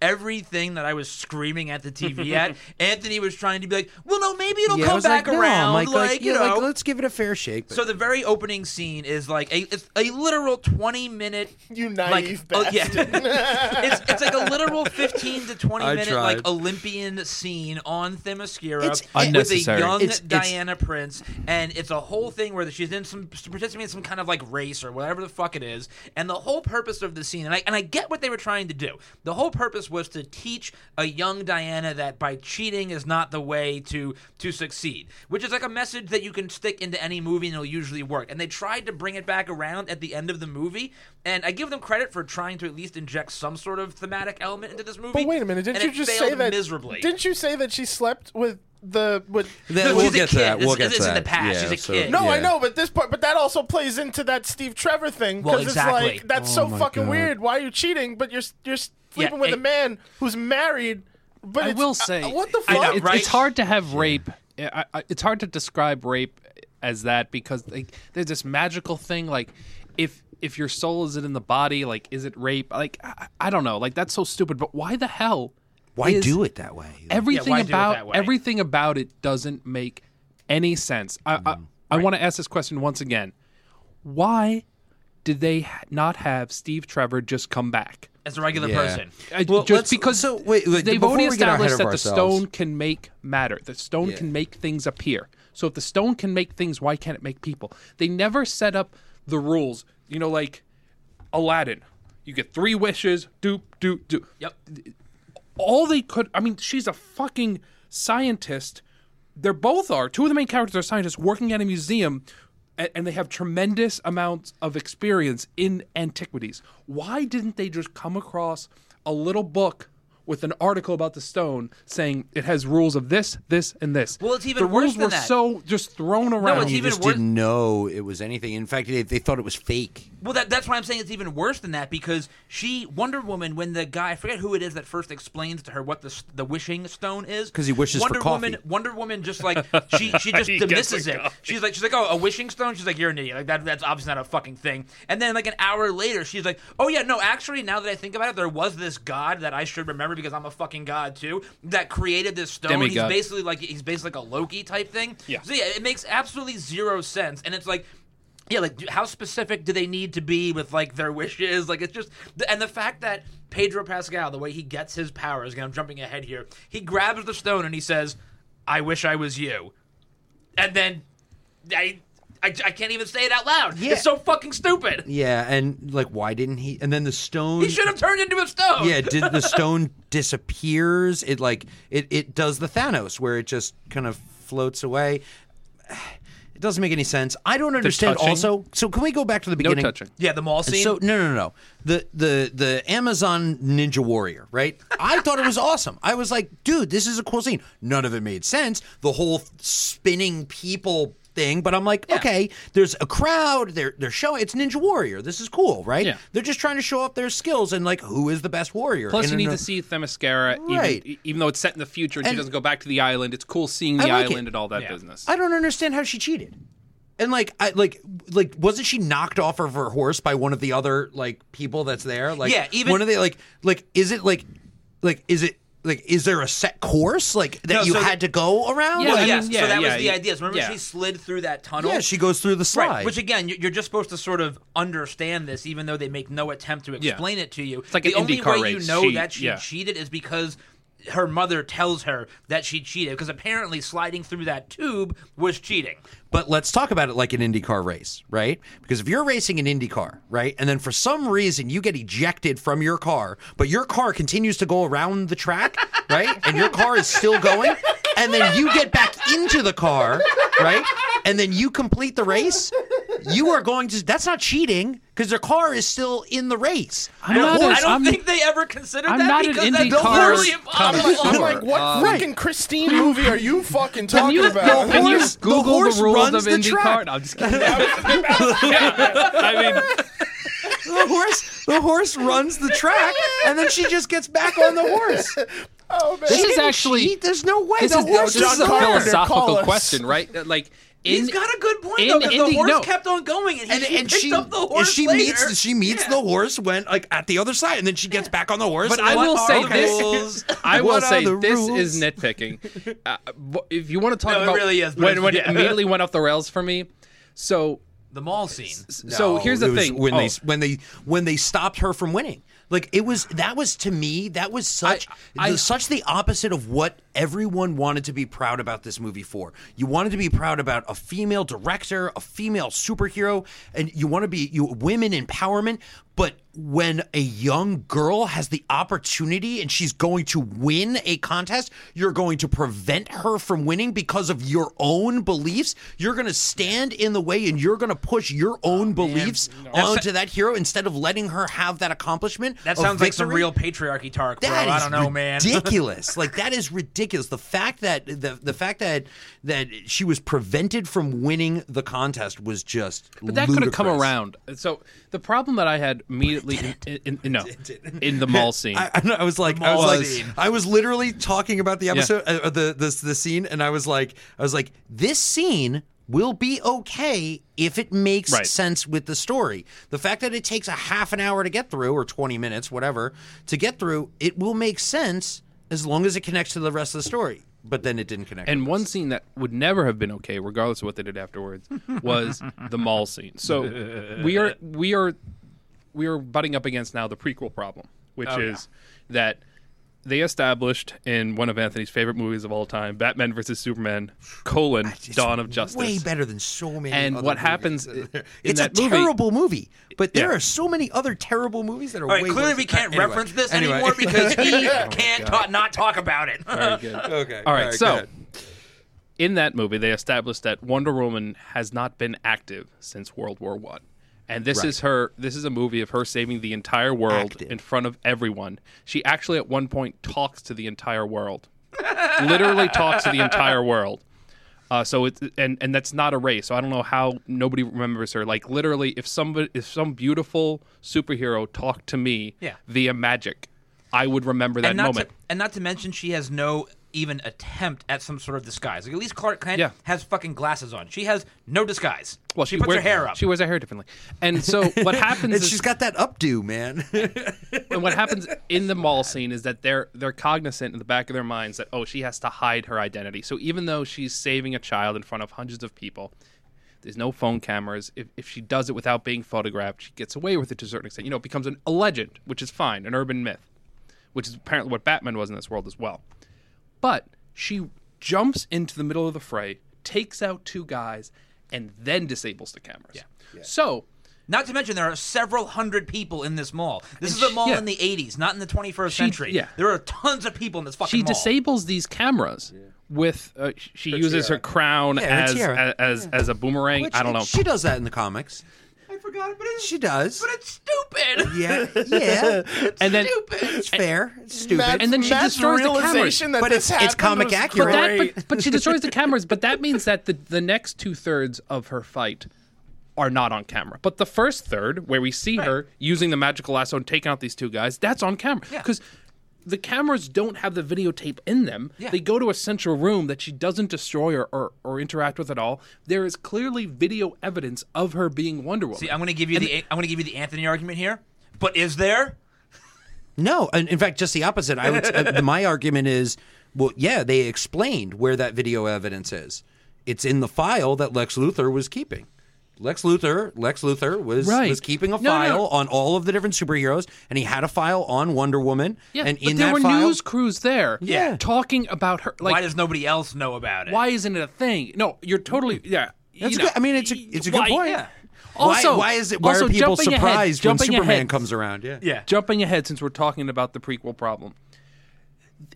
everything that I was screaming at the TV at, Anthony was trying to be like, well, no, maybe it'll Yeah, come back like, no, around. Mike, like, you yeah, know. like, let's give it a fair shake. But So the very opening scene is like a it's a literal twenty minute You like naive oh, yeah bastard. it's it's like a literal fifteen to twenty I minute like. Olympian scene on Themyscira It's with a young It's- it's- Diana Prince and it's a whole thing where she's in some participating in some kind of like race or whatever the fuck it is and the whole purpose of the scene and I and I get what they were trying to do the whole purpose purpose was to teach a young Diana that by cheating is not the way to to succeed, which is like a message that you can stick into any movie and it'll usually work. And they tried to bring it back around at the end of the movie, and I give them credit for trying to at least inject some sort of thematic element into this movie. But wait a minute, didn't you just say that miserably? Didn't you say that she slept with the with? Then No, we'll she's a get to kid. that. We'll This- get this to is in that. the past. Yeah, She's a so- kid. No, I know, but this part, but that also plays into that Steve Trevor thing Well, because exactly. it's like that's Oh so fucking God. weird. Why are you cheating? But you're you're sleeping Yeah, with a man who's married. But I it's- will uh, say, what the fuck? know, It's, right? it's hard to have rape. I, I, it's hard to describe rape as that because like, there's this magical thing. Like, if if your soul is it in the body, like, is it rape? Like, I, I don't know. Like, that's so stupid. But why the hell? Why do it that way? Everything why do it about way? everything about it doesn't make any sense. I I, I want to ask this question once again. Why did they not have Steve Trevor just come back? as a regular Yeah. person. Uh, Well, just because so, wait, wait, they've before already we get ahead established that the stone can make matter. The stone Yeah. can make things appear. So if the stone can make things, why can't it make people? They never set up the rules. You know, like Aladdin. You get three wishes. Do do do. Yep. All they could. I mean, she's a fucking scientist. They're both are. Two of the main characters are scientists working at a museum, and, they have tremendous amounts of experience in antiquities. Why didn't they just come across a little book with an article about the stone saying it has rules of this, this, and this? Well, it's even worse. the worse rules than were that. so just thrown around. it's You even just worse- didn't know it was anything. In fact, they, they thought it was fake. Well, that, that's why I'm saying it's even worse than that because she Wonder Woman when the guy I forget who it is that first explains to her what the s- the wishing stone is 'Cause he wishes for Wonder coffee. Wonder Woman just like she she just He gets dismisses a it. coffee. She's like she's like oh a wishing stone. She's like you're an idiot. Like that that's obviously not a fucking thing. And then like an hour later she's like oh yeah no actually now that I think about it there was this god that I should remember because I'm a fucking god too that created this stone. Demigod. He's basically like he's basically like a Loki type thing. Yeah. So yeah, it makes absolutely zero sense and it's like yeah, like how specific do they need to be with like their wishes? Like it's just, and the fact that Pedro Pascal, the way he gets his powers, again, I'm jumping ahead here. He grabs the stone and he says, "I wish I was you," and then I, I, I can't even say it out loud. Yeah. It's so fucking stupid. Yeah, and like, why didn't he? And then the stone. He should have turned into a stone. Yeah, did the stone disappears? It like it it does the Thanos where it just kind of floats away. It doesn't make any sense. I don't understand. touching. Also, so can we go back to the no beginning? touching. yeah, the mall scene. So no, no, no, no. The the the Amazon Ninja Warrior, right? I thought it was awesome. I was like, dude, this is a cool scene. None of it made sense. The whole spinning people thing, but I'm like, okay, there's a crowd. They're they're showing. It's Ninja Warrior. This is cool, right? Yeah. They're just trying to show off their skills and like who is the best warrior. Plus, And you need a- to see Themyscira, Right. even, even though it's set in the future and, she doesn't go back to the island. It's cool seeing the I like it. island and all that Yeah. business. I don't understand how she cheated. And like, I like, like, wasn't she knocked off of her horse by one of the other like people that's there? Like, Yeah, even- one of the like, like, is it like, like, is it like, is there a set course like that No, you so- had to go around? Yeah, Well, I yes. mean, yeah, so that yeah, was the yeah. idea. Remember, Yeah. she slid through that tunnel. yeah, she goes through the slide. Right, which again, you- you're just supposed to sort of understand this, even though they make no attempt to Yeah. explain it to you. It's like the an only IndyCar way you know She- that she yeah. cheated is because her mother tells her that she cheated. Because apparently, sliding through that tube was cheating. But let's talk about it like an IndyCar race, right? Because if you're racing an IndyCar, right, and then for some reason you get ejected from your car, but your car continues to go around the track, right, and your car is still going, and then you get back into the car, right, and then you complete the race, you are going to. That's not cheating because their car is still in the race. I'm The not a- I don't I'm- think they ever considered I'm that not an because that's IndyCar literally impossible. I'm like, what Right. freaking um, Christine movie are you fucking talking you, about? can you horse- the Google the, horse rules of the IndyCar? No, I'm just kidding. I mean, the horse, the horse runs the track, and then she just gets back on the horse. oh man, this She is actually cheat. There's no way. this the is, horse this is a John Carpenter, call philosophical question, right? Like, in, He's got a good point in though, because the Indy- horse no. kept on going, and, he, and, she and picked she up the and horse she later. meets she meets Yeah. the horse when like at the other side, and then she gets back on the horse. But I will say this. I will say this rules? is nitpicking. Uh, if you want to talk No, it about really is, when, it's- when yeah. it immediately went off the rails for me. So the mall scene. so No, here's the thing. when Oh, they when they when they stopped her from winning. Like it was that was to me that was such I- the, such the opposite of what everyone wanted to be proud about this movie for. You wanted to be proud about a female director, a female superhero, and you want to be you women empowerment. But when a young girl has the opportunity and she's going to win a contest, you're going to prevent her from winning because of your own beliefs. You're going to stand in the way and you're going to push your own oh, beliefs onto that hero instead of letting her have that accomplishment. That of sounds like some real patriarchy talk, bro. That is I don't know, man. ridiculous. like that is ridiculous. The fact that the the fact that that she was prevented from winning the contest was just. But that could have come around. So the problem that I had immediately in, in, in, no, in the mall scene. I, I, I was like, I was mall like, scene. I was literally talking about the episode, uh, the the the scene, and I was like, I was like, this scene will be okay if it makes Right. sense with the story. The fact that it takes a half an hour to get through, or twenty minutes, whatever, to get through, it will make sense as long as it connects to the rest of the story. But then it didn't connect. And one scene that would never have been okay, regardless of what they did afterwards, was the mall scene. So we are we are we are butting up against now the prequel problem, which Oh, yeah. is that they established in one of Anthony's favorite movies of all time, Batman versus Superman: colon It's Dawn of Justice. way better than so many. And other what movies. happens in it's that a movie- terrible movie, but there Yeah. are so many other terrible movies that are All right, way clearly worse. we can't Anyway, reference this anyway. anymore because he oh can't ta- not talk about it. Very good. okay. All right, go so ahead. in that movie, they established that Wonder Woman has not been active since World War One, and this is her. This is a movie of her saving the entire world Active. in front of everyone. She actually, at one point, talks to the entire world. Literally talks to the entire world. Uh, so it's and and that's not a race. So I don't know how nobody remembers her. Like literally, if somebody, if some beautiful superhero talked to me Yeah. via magic, I would remember that and moment. To, and not to mention, she has no even attempt at some sort of disguise. Like at least Clark Kent Yeah. has fucking glasses on. She has no disguise. well, she, puts wears, her hair up. She wears her hair differently, and so what happens and is she's got that updo, man. and what happens in the mall scene is that they're they're cognizant in the back of their minds that oh she has to hide her identity. So even though she's saving a child in front of hundreds of people, there's no phone cameras. If, if she does it without being photographed, she gets away with it to a certain extent. You know, it becomes an, a legend, which is fine, an urban myth, which is apparently what Batman was in this world as well. But she jumps into the middle of the fray, takes out two guys, and then disables the cameras. Yeah. So Not to mention, there are several hundred people in this mall. This is a mall yeah. in the 80s, not in the 21st She- century. yeah. There are tons of people in this fucking she mall. She disables these cameras with uh, she uses her crown Yeah, her as, as as as a boomerang. Which I don't know. She does that in the comics. I forgot, but it's, She does. but it's stupid. Yeah, yeah. and then It's fair. It's stupid. Matt's- And then she Matt's destroys the cameras. that But it's- it's comic accurate. but, that, but, but she destroys the cameras. But that means that the the next two thirds of her fight are not on camera. But the first third, where we see her using the magical lasso and taking out these two guys, that's on camera Yeah. Because. The cameras don't have the videotape in them. Yeah. They go to a central room that she doesn't destroy or, or, or interact with at all. There is clearly video evidence of her being Wonder Woman. See, I'm going to give you the I'm going to give you the Anthony argument here. But is there? No, in fact, just the opposite. I would. uh, my argument is, well, yeah, they explained where that video evidence is. It's in the file that Lex Luthor was keeping. Lex Luthor, Lex Luthor was Right. was keeping a No, no, file no. on all of the different superheroes, and he had a file on Wonder Woman. Yeah, and but in there that were file, news crews there, Yeah. talking about her. Like, Why does nobody else know about it? why isn't it a thing? No, you're totally yeah. That's you good. I mean, it's a it's a good why- point. yeah. Also, why, why is it? Why also are people jumping ahead- surprised when jumping Superman ahead- comes around? Yeah, Yeah. Jumping ahead, since we're talking about the prequel problem,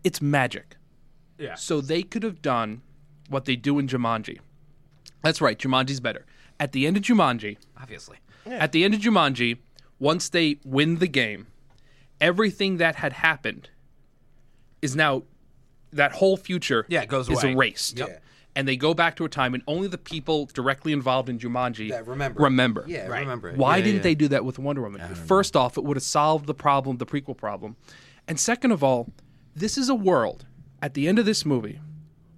it's magic. Yeah. So they could have done what they do in Jumanji. That's right, Jumanji's better. At the end of Jumanji, Obviously. at the end of Jumanji, once they win the game, everything that had happened is now that whole future Yeah, it goes is away. erased. Yep. And they go back to a time and only the people directly involved in Jumanji Yeah, remember. remember. yeah, Right. remember it. Why Yeah, didn't yeah. they do that with Wonder Woman? First off, it would have solved the problem, the prequel problem. And second of all, this is a world at the end of this movie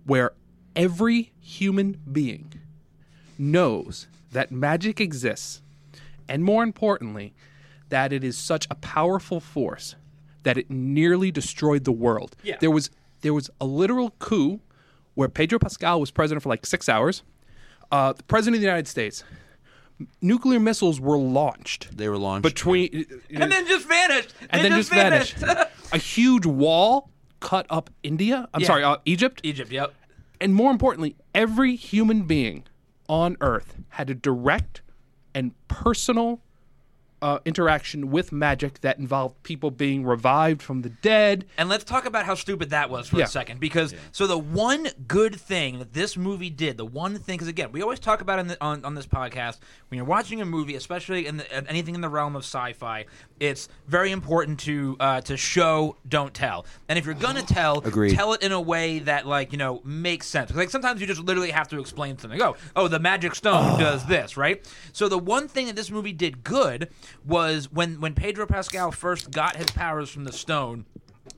where every human being knows that magic exists, and more importantly, that it is such a powerful force that it nearly destroyed the world. Yeah. There was there was a literal coup where Pedro Pascal was president for like six hours. Uh, the president of the United States. Nuclear missiles were launched They were launched between, And then just vanished. and They then just vanished. a huge wall cut up India. I'm Yeah. sorry, uh, Egypt. Egypt, yep. And more importantly, every human being on Earth had a direct and personal uh, interaction with magic that involved people being revived from the dead. And let's talk about how stupid that was for Yeah. a second, because so the one good thing that this movie did, the one thing, because again, we always talk about in the, on on this podcast when you're watching a movie, especially in the, anything in the realm of sci-fi, it's very important to uh, to show, don't tell. And if you're gonna tell, Agreed. tell it in a way that like you know makes sense. Like sometimes you just literally have to explain something. Oh, oh, the magic stone does this, right? So the one thing that this movie did good was when when Pedro Pascal first got his powers from the stone.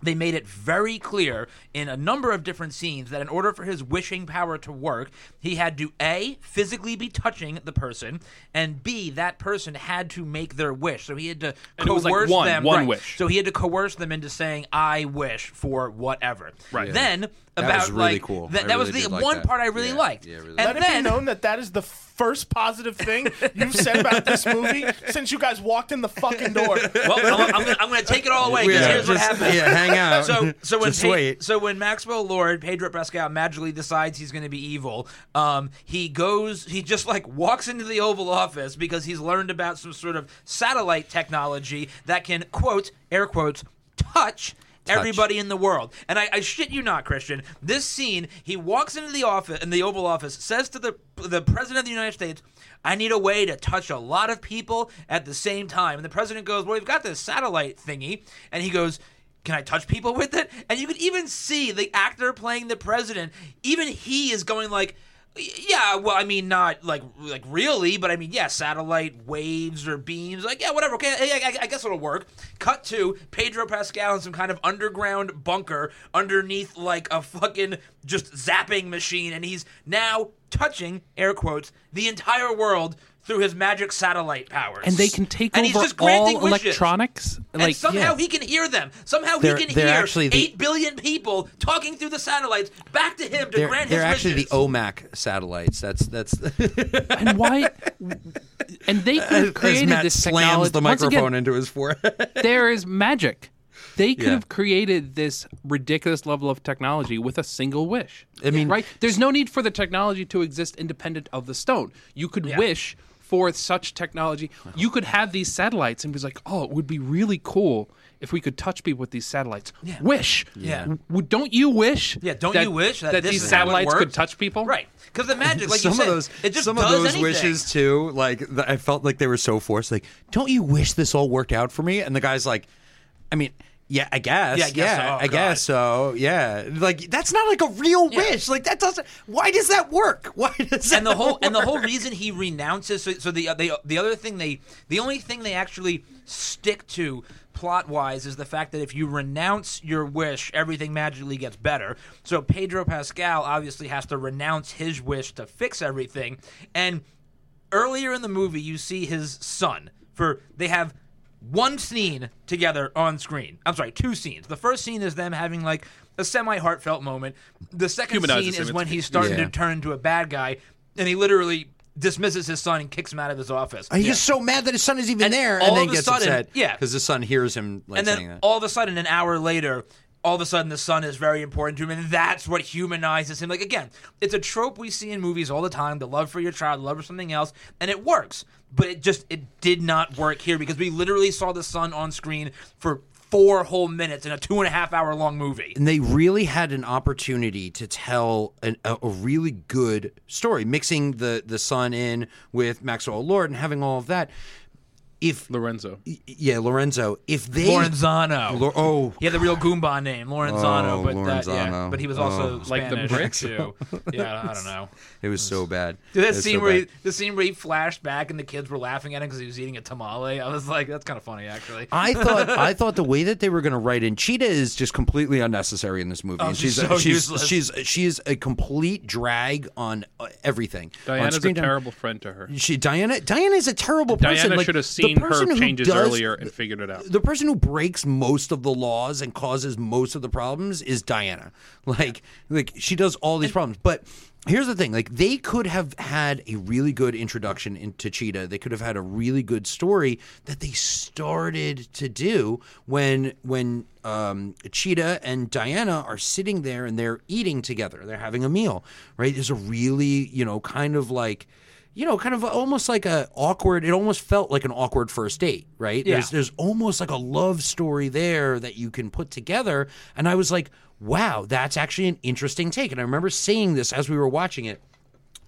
They made it very clear in a number of different scenes that in order for his wishing power to work, he had to A, physically be touching the person, and B, that person had to make their wish. So he had to And was like coerce one- them. one right. wish. So he had to coerce them into saying, I wish for whatever. Right. Then, about was really like, cool. That, I that was the did like one that. part I really Yeah. liked. Yeah, really and Let it then, be known that that is the first positive thing you've said about this movie since you guys walked in the fucking door. well, I'm, I'm, gonna, I'm gonna take it all away because Yeah, here's what just- happens. Yeah, hang out. So, so when just Pa- wait. so when Maxwell Lord Pedro Pascal magically decides he's going to be evil, um, he goes, he just like walks into the Oval Office because he's learned about some sort of satellite technology that can quote air quotes touch. Everybody in the world, and I, I shit you not, Christian. This scene, he walks into the office, in the Oval Office, says to the the president of the United States, "I need a way to touch a lot of people at the same time." And the president goes, "Well, we've got this satellite thingy," and he goes, can I touch people with it? And you could even see the actor playing the president. Even he is going like, yeah, well, I mean, not like like really, but I mean, yeah, satellite waves or beams, like yeah, whatever. Okay, I, I, I guess it'll work. Cut to Pedro Pascal in some kind of underground bunker underneath like a fucking just zapping machine, and he's now touching air quotes the entire world through his magic satellite powers. And they can take And he's over just all wishes. electronics. And like somehow yeah. he can hear them. Somehow They're- he can hear actually the- eight billion people talking through the satellites back to him to They're, grant they're his actually the OMAC satellites. That's that's. and why? And they could have as created Matt this slams technology. the Once microphone again, into his forehead. there is magic. They could Yeah. have created this ridiculous level of technology with a single wish. I mean- right? There's no need for the technology to exist independent of the stone. You could wish for such technology. You could have these satellites and be like, "Oh, it would be really cool if we could touch people with these satellites." Wish. Yeah. W- don't you wish? Yeah, don't that- you wish that this these is how it satellites could touch people? right? Because the magic, like some you said, of those, it just some does of those anything. wishes too. Like th- I felt like they were so forced. Like, don't you wish this all worked out for me? And the guy's like, I mean. Yeah, I guess. Yeah, Yeah, I guess so. Oh, I guess so. Yeah, like that's not like a real Yeah. wish. Like that doesn't. Why does that work? Why does that and the whole and the whole reason he renounces so, so the uh, the the other thing they the only thing they actually stick to plot wise is the fact that if you renounce your wish everything magically gets better so pedro pascal obviously has to renounce his wish to fix everything and earlier in the movie you see his son for they have one scene together on screen. I'm sorry, two scenes. The first scene is them having like a semi heartfelt moment. The second Humanizes scene him. is when he's starting Yeah. to turn into a bad guy, and he literally dismisses his son and kicks him out of his office. He's just so mad that his son is even And there, all and then of a gets sudden- upset. yeah. because his son hears him like and saying then that. all of a sudden, an hour later, all of a sudden the son is very important to him, and that's what humanizes him. Like again, it's a trope we see in movies all the time: the love for your child, the love for something else, and it works. But it just it did not work here because we literally saw the son on screen for four whole minutes in a two and a half hour long movie. and they really had an opportunity to tell an, a, a really good story, mixing the the son in with Maxwell Lord and having all of that. If Lorenzo. yeah, Lorenzo, if they Lorenzano. Lo- oh, he had the real Goomba name, Lorenzano, Oh, but that, yeah, but he was also Oh. Like the Spanish Brits? too. Yeah, I don't know. it was so bad. Dude, that scene so where he, the scene where he flashed back and the kids were laughing at him because he was eating a tamale. I was like, that's kind of funny, actually. I thought I thought the way that they were going to write in Cheetah is just completely unnecessary in this movie. Oh, she's she's so she's, useless. she's she's a complete drag on uh, everything. on Diana's a terrible friend to her. She Diana Diana is a terrible person. Diana Like, should have the seen her person who changes does- earlier and figured it out. the person who breaks most of the laws and causes most of the problems is Diana. Like like she does all these problems. But here's the thing, like they could have had a really good introduction into Cheetah. They could have had a really good story that they started to do when when um, Cheetah and Diana are sitting there and they're eating together. They're having a meal, right? There's a really, you know, kind of like you know, kind of almost like a awkward. It almost felt like an awkward first date, right? Yeah. There's there's almost like a love story there that you can put together, and I was like, wow, that's actually an interesting take. And I remember saying this as we were watching it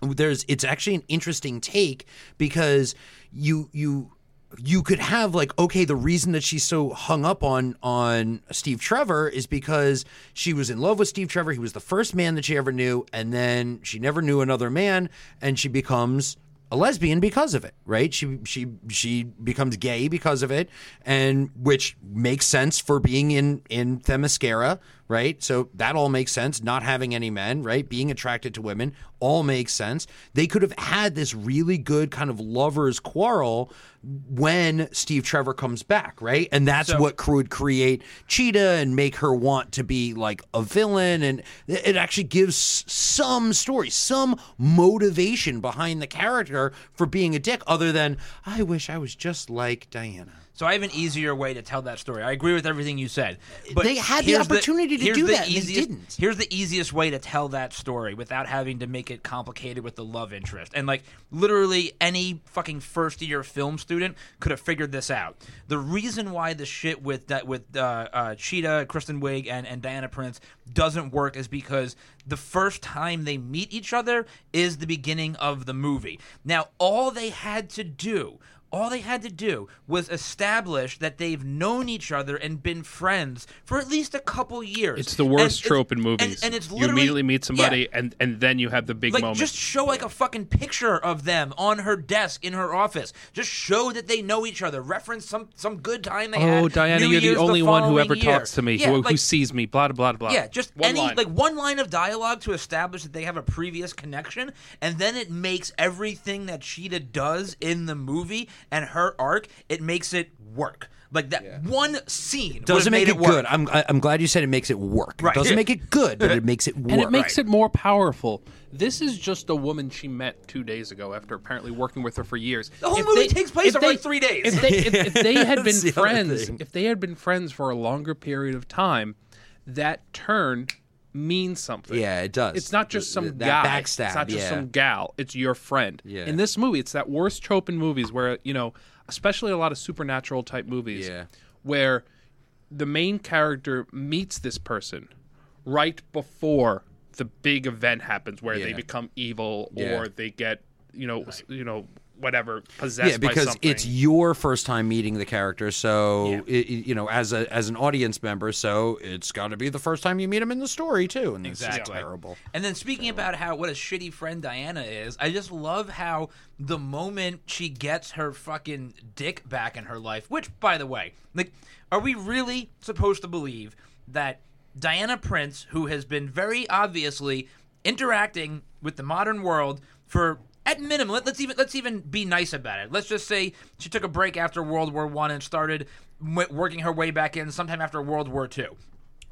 there's it's actually an interesting take because you you you could have like okay the reason that she's so hung up on on Steve Trevor is because she was in love with Steve Trevor. He was the first man that she ever knew and then she never knew another man and she becomes a lesbian because of it right? She she she becomes gay because of it and which makes sense for being in in Themyscira right? So that all makes sense. Not having any men right? Being attracted to women all makes sense. They could have had this really good kind of lovers quarrel when Steve Trevor comes back right? And that's So- what would create Cheetah and make her want to be like a villain. And it actually gives some story some motivation behind the character for being a dick other than I wish I was just like Diana So I have an easier way to tell that story. I agree with everything you said. But They had the opportunity to here's do the that, and they easiest- didn't. Here's the easiest way to tell that story without having to make it complicated with the love interest. And like literally any fucking first year film student could have figured this out. The reason why the shit with that with uh, uh, Cheetah, Kristen Wiig, and and Diana Prince doesn't work is because the first time they meet each other is the beginning of the movie. Now all they had to do all they had to do was establish that they've known each other and been friends for at least a couple years. It's the worst And trope in movies. And, it's you literally immediately meet somebody, yeah. and and then you have the big like moment. just show like a fucking picture of them on her desk in her office. Just show that they know each other. Reference some some good time they oh, had. oh, Diana, New you're the Year's only one who ever year. talks to me, Yeah, who, who sees me. Blah blah blah. yeah, just one any line. like one line of dialogue to establish that they have a previous connection, and then it makes everything that Cheetah does in the movie and her arc, it makes it work. Like that one scene doesn't would've make made it, work. good I'm I- I'm glad you said it makes it work Right. it doesn't make it good but it makes it work and it makes it more powerful. This is just a woman she met two days ago after apparently working with her for years. The whole If movie they- takes place if over they- like three days. If they, if, if they had been the friends, if they had been friends for a longer period of time, that turn means something. Yeah, it does. It's not just some That guy. backstab, It's not just yeah. some gal. It's your friend. Yeah. In this movie, it's that worst trope in movies where you know, especially a lot of supernatural type movies, Yeah. where the main character meets this person right before the big event happens, where they become evil Yeah. or they get you know s- you know whatever possessed yeah by because something. it's your first time meeting the character so Yeah. it, it- you know as a as an audience member so it's got to be the first time you meet him in the story too and it's just Exactly. terrible And then speaking about how what a shitty friend Diana is, I just love how the moment she gets her fucking dick back in her life, which by the way, like are we really supposed to believe that Diana Prince, who has been very obviously interacting with the modern world for at minimum, let, us even let's even be nice about it. Let's just say she took a break after World War One and started working her way back in sometime after World War Two.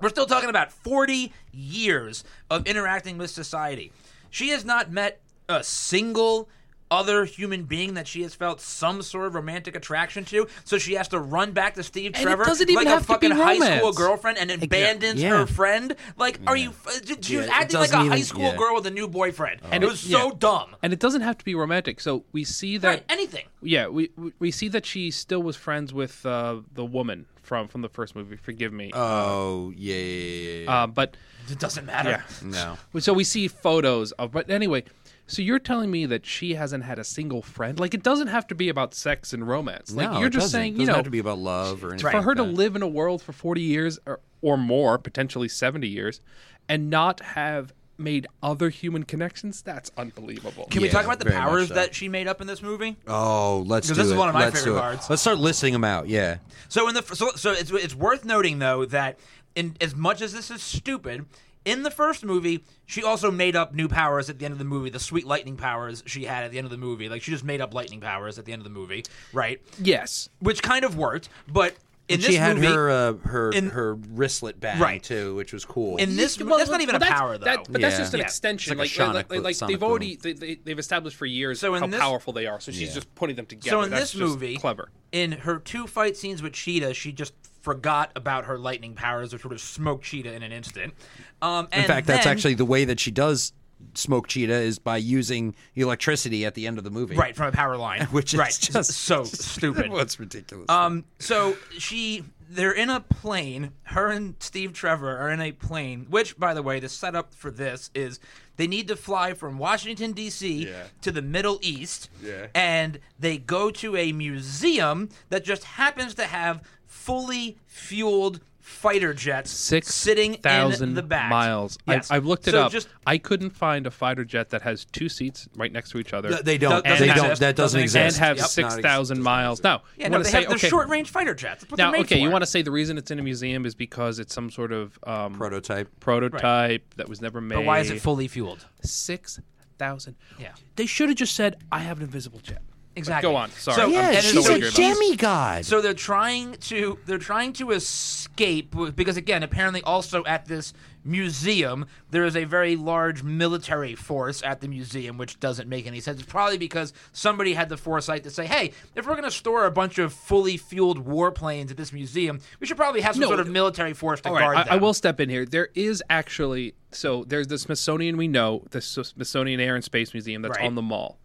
We're still talking about 40 years of interacting with society. She has not met a single other human being that she has felt some sort of romantic attraction to, so she has to run back to Steve And it Trevor doesn't even like have a to be fucking high school girlfriend and abandons yeah. her friend. Like, are you? She was it acting like a doesn't high school yeah. girl with a new boyfriend, and And it it- was so yeah. dumb. and it doesn't have to be romantic. So we see that Right, anything. Yeah, we we- we see that she still was friends with uh, the woman from from the first movie. Forgive me, oh yeah, yeah, yeah, yeah. uh, but It doesn't matter. no so we see photos of. But anyway, so you're telling me that she hasn't had a single friend? Like it doesn't have to be about sex and romance. Like no, you're it just doesn't. saying, It you doesn't know, have to be about love or anything for her like to live in a world for 40 years or, or more, potentially 70 years, and not have made other human connections. That's unbelievable. Can we talk about the powers so. that she made up in this movie? oh let's do Because this is one of my Let's favorite do parts. let's start listing them out yeah So in the so, so it's it's worth noting though that in as much as this is stupid, in the first movie she also made up new powers at the end of the movie, the sweet lightning powers she had at the end of the movie. Like she just made up lightning powers at the end of the movie, right? Yes. Which kind of worked, but in this she had movie, her uh, her in- her wristlet bag Right. too which was cool in this Well, that's not even a well, that's- power though. that- but that's Yeah. just an Yeah. extension. It's Like, like a like, sonic- like, they've already boom. they, they, they've established for years So how this- powerful they are. So she's Yeah. just putting them together. so in That's this just movie, clever. in her two fight scenes with Cheetah, she just forgot about her lightning powers, which would have smoked Cheetah in an instant. Um, in fact that's actually the way that she does smoke cheetah is by using electricity at the end of the movie. right from a power line, Which is right, just so stupid. What's ridiculous? Um, so she, they're in a plane. Her and Steve Trevor are in a plane. Which, by the way, the setup for this is they need to fly from Washington D.C. Yeah. to the Middle East, Yeah. and they go to a museum that just happens to have fully fueled fighter jets Six sitting in thousand the back. miles. Yes. I, I've looked it So up. Just I couldn't find a fighter jet that has two seats right next to each other. Th- they don't. doesn't they don't. That doesn't, Doesn't and have Yep. Not six ex- thousand doesn't miles. exist. Now, yeah, you no, want they to say have they're okay, short range fighter jets. That's what now they're made okay, you want to say the reason it's in a museum is because it's some sort of um, Prototype. prototype that was never made. But why is it fully fueled? six thousand? Yeah. They should have just said, "I have an invisible jet." But Exactly. Go on. Sorry. So- Yeah, she's a angry about this. demigod. So they're trying to they're trying to escape because again, apparently also at this museum there is a very large military force at the museum, which doesn't make any sense. It's probably because somebody had the foresight to say, "Hey, if we're going to store a bunch of fully fueled warplanes at this museum, we should probably have some No, sort of military force to guard right, them." I, I will step in here. There is actually so there's the Smithsonian we know, the Smithsonian Air and Space Museum that's Right. on the mall.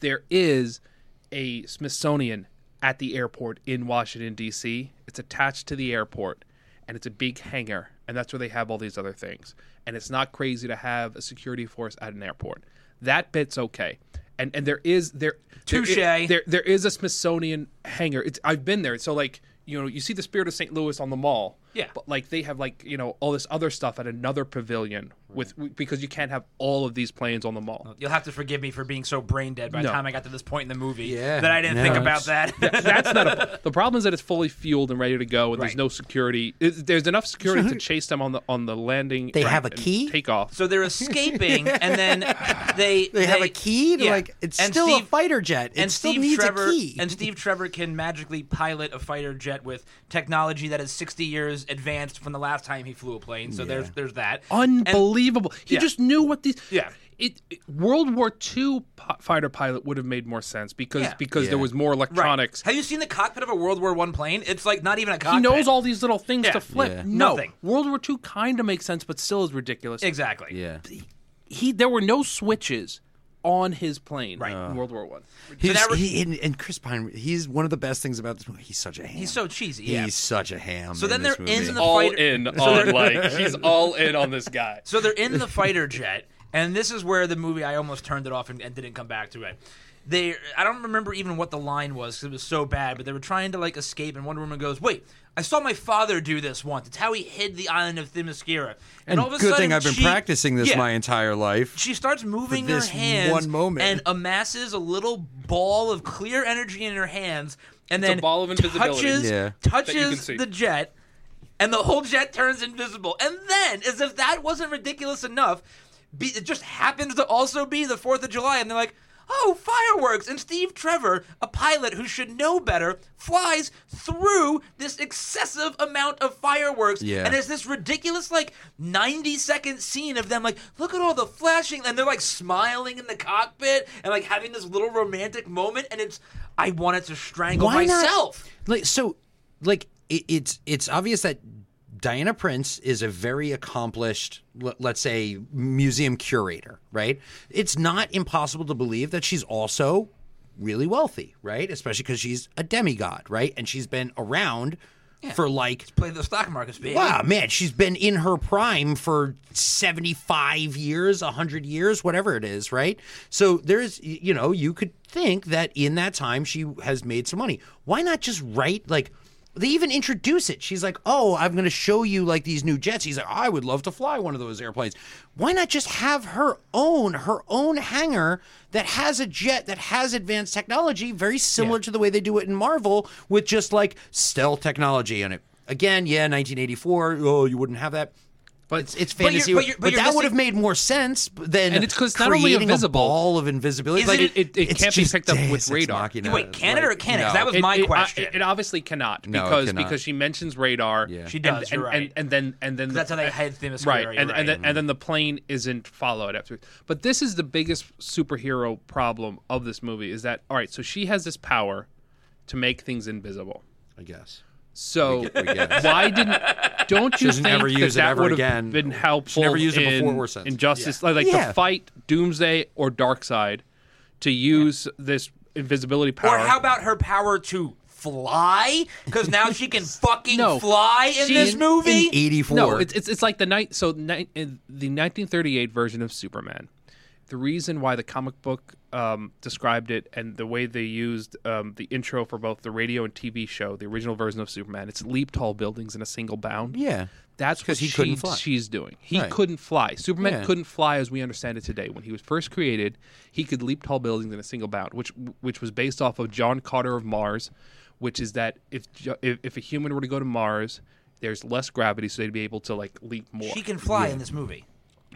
There is a Smithsonian at the airport in Washington D.C. It's attached to the airport, and it's a big hangar, and that's where they have all these other things. And it's not crazy to have a security force at an airport. That bit's okay. And and there is there there Touche. there there is a Smithsonian hangar. It's I've been there. So like you know you see the Spirit of St. Louis on the mall. Yeah. But like they have like you know all this other stuff at another pavilion with because you can't have all of these planes on the mall. You'll have to forgive me for being so brain dead by the No. time I got to this point in the movie Yeah. that I didn't No, think about it's- that. That's not a, the problem. Is that it's fully fueled and ready to go, and Right. there's no security. It- there's enough security to chase them on the on the landing. They and- have a and key? Takeoff. so they're escaping, and then they They have a key. To yeah. Like it's And still a Steve- fighter jet. It and still Steve needs Trevor a key. and Steve Trevor can magically pilot a fighter jet with technology that is 60 years advanced from the last time he flew a plane. So there's there's that. And- Unbelievable. he yeah. just knew what these. Yeah. It, it- World War II pi- fighter pilot would have made more sense because Yeah. because there was more right. electronics. Have you seen the cockpit of a World War One plane? It's like not even a cockpit. He knows all these little things Yeah. to flip. Yeah. No, Nothing. World War II kind of makes sense, but still is ridiculous. exactly. yeah. He there were no switches on his plane Right. in World War One. He's, that re- he, and, and Chris Pine, he's one of the best things about this movie. He's such a ham. He's so cheesy. He's Yeah. such a ham. So then this they're in movie. the all fighter- in on like he's all in on this guy. So they're in the fighter jet, and this is where the movie I almost turned it off and, and didn't come back to it. They, I don't remember even what the line was because it was so bad, but they were trying to like escape, and Wonder Woman goes, "Wait, I saw my father do this once. It's how he hid the island of Themyscira." And all of a good sudden, thing I've been she- practicing this my entire life. She starts moving For this her hands one moment. and amasses a little ball of clear energy in her hands, and It's a then ball of invisibility. touches Yeah. Touches the jet, and the whole jet turns invisible. And then, as if that wasn't ridiculous enough, be, it just happens to also be the Fourth of July, and they're like. Oh, fireworks! And Steve Trevor, a pilot who should know better, flies through this excessive amount of fireworks. Yeah. And there's this ridiculous, like, 90 second scene of them, like, look at all the flashing. And they're, like, smiling in the cockpit and, like, having this little romantic moment. And it's, I wanted to strangle Why not- myself. Like so, like it, it's it's obvious that Diana Prince is a very accomplished, let's say, museum curator, right? It's not impossible to believe that she's also really wealthy, right? Especially because she's a demigod, right? And she's been around for like Play the stock markets, baby. Wow, man, she's been in her prime for 75 years, 100 years, whatever it is, right? So there's, you know, you could think that in that time she has made some money. Why not just write, like, they even introduce it. She's like, oh, I'm going to show you, like, these new jets. He's like, I would love to fly one of those airplanes. Why not just have her own, her own hangar that has a jet that has advanced technology, very similar to the way they do it in Marvel, with just, like, stealth technology in it? Again, yeah, 1984. Oh, you wouldn't have that. But it's, it's But you're- fantasy. but But, you're- but you're that would have made more sense than And it's 'cause it's not only creating invisible. a ball of invisibility. Like, it- it- it it's can't be picked up with Deus Ex radar. Machina. Wait, can it or Like, can it? 'Cause no. that was It- my it- uh, question. It, it obviously cannot No, because cannot. because she mentions radar. Yeah. She does, And, you're and, right. and, and then and then That's the- how they hide Themyscira, Right, and right. and then and then the plane isn't followed after. But this is the biggest superhero problem of this movie is that all right. So she has this power to make things invisible. I guess. So We get it. why didn't? Don't you doesn't think ever that use it that ever would have again. been helpful never use it in, before or since. in Justice, like, like Yeah. to fight Doomsday or Darkseid, to use this invisibility power? Or how about her power to fly? Because now she can fucking No. fly in this in- movie. In 84. No, it's, it's it's like the night. So ni- in the 1938 version of Superman. The reason why the comic book um, described it and the way they used um, the intro for both the radio and TV show, the original version of Superman, it's leap tall buildings in a single bound. yeah. That's 'Cause what he she- couldn't fly. she's doing. He Right. couldn't fly. Superman Yeah. couldn't fly as we understand it today. When he was first created, he could leap tall buildings in a single bound, which which was based off of John Carter of Mars, which is that if if, if a human were to go to Mars, there's less gravity, so they'd be able to like leap more. She can fly in this movie.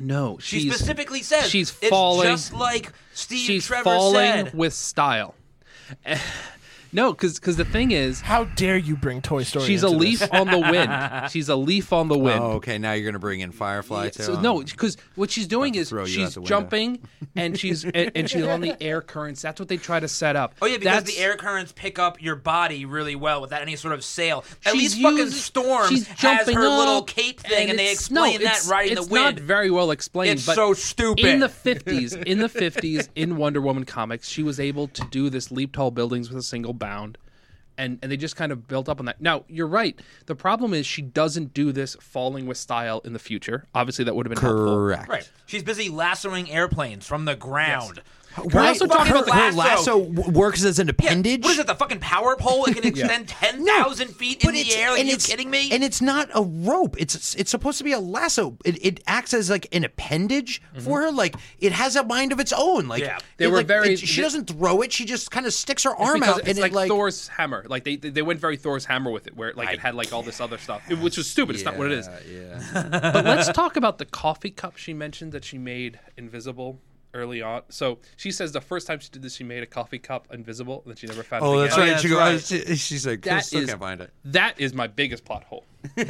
No, She specifically says she's it's falling. just like Steve she's Trevor falling said. with style. No, because the thing is, How dare you bring Toy Story? she's a leaf this? on the wind. She's a leaf on the wind. Oh, okay. Now you're going to bring in Firefly, too? So no, because what she's doing is throw you out she's jumping and she's and, and she's on the air currents. That's what they try to set up. Oh yeah, because That's- the air currents pick up your body really well without any sort of sail. At she's least fucking used- Storm she's has jumping her little cape thing, and, they it's- no, explain that right in the wind. not very well explained. It's but so stupid. In the fifties, in the fifties, in Wonder Woman comics, she was able to do this leap tall buildings with a single bound. And, and they just kind of built up on that. Now you're right. The problem is she doesn't do this falling with style in the future. Obviously, that would have been helpful. Correct. right. She's busy lassoing airplanes from the ground. We're also talking about her lasso. lasso works as an Yeah, appendage. what is it? The fucking power pole? It can extend ten thousand feet in But the air. Like, and are you it's- kidding me? And it's not a rope. It's it's supposed to be a lasso. It, it acts as like an appendage mm-hmm. for her. Like it has a mind of its own. Like Yeah. They it, were like, very- it- she doesn't throw it. She just kind of sticks her arm because out it's and like, it like Thor's hammer. Like they they went very Thor's hammer with it, where like it had like all this other stuff, it- which was stupid. It's not what it is. Yeah. But let's talk about the coffee cup she mentioned that she made invisible early on. So she says the first time she did this, she made a coffee cup invisible, and then she never found Oh, it that's again. right. Oh, yeah, she that's goes. right. she- she's like, That still is- can't find it. That is my biggest plot hole.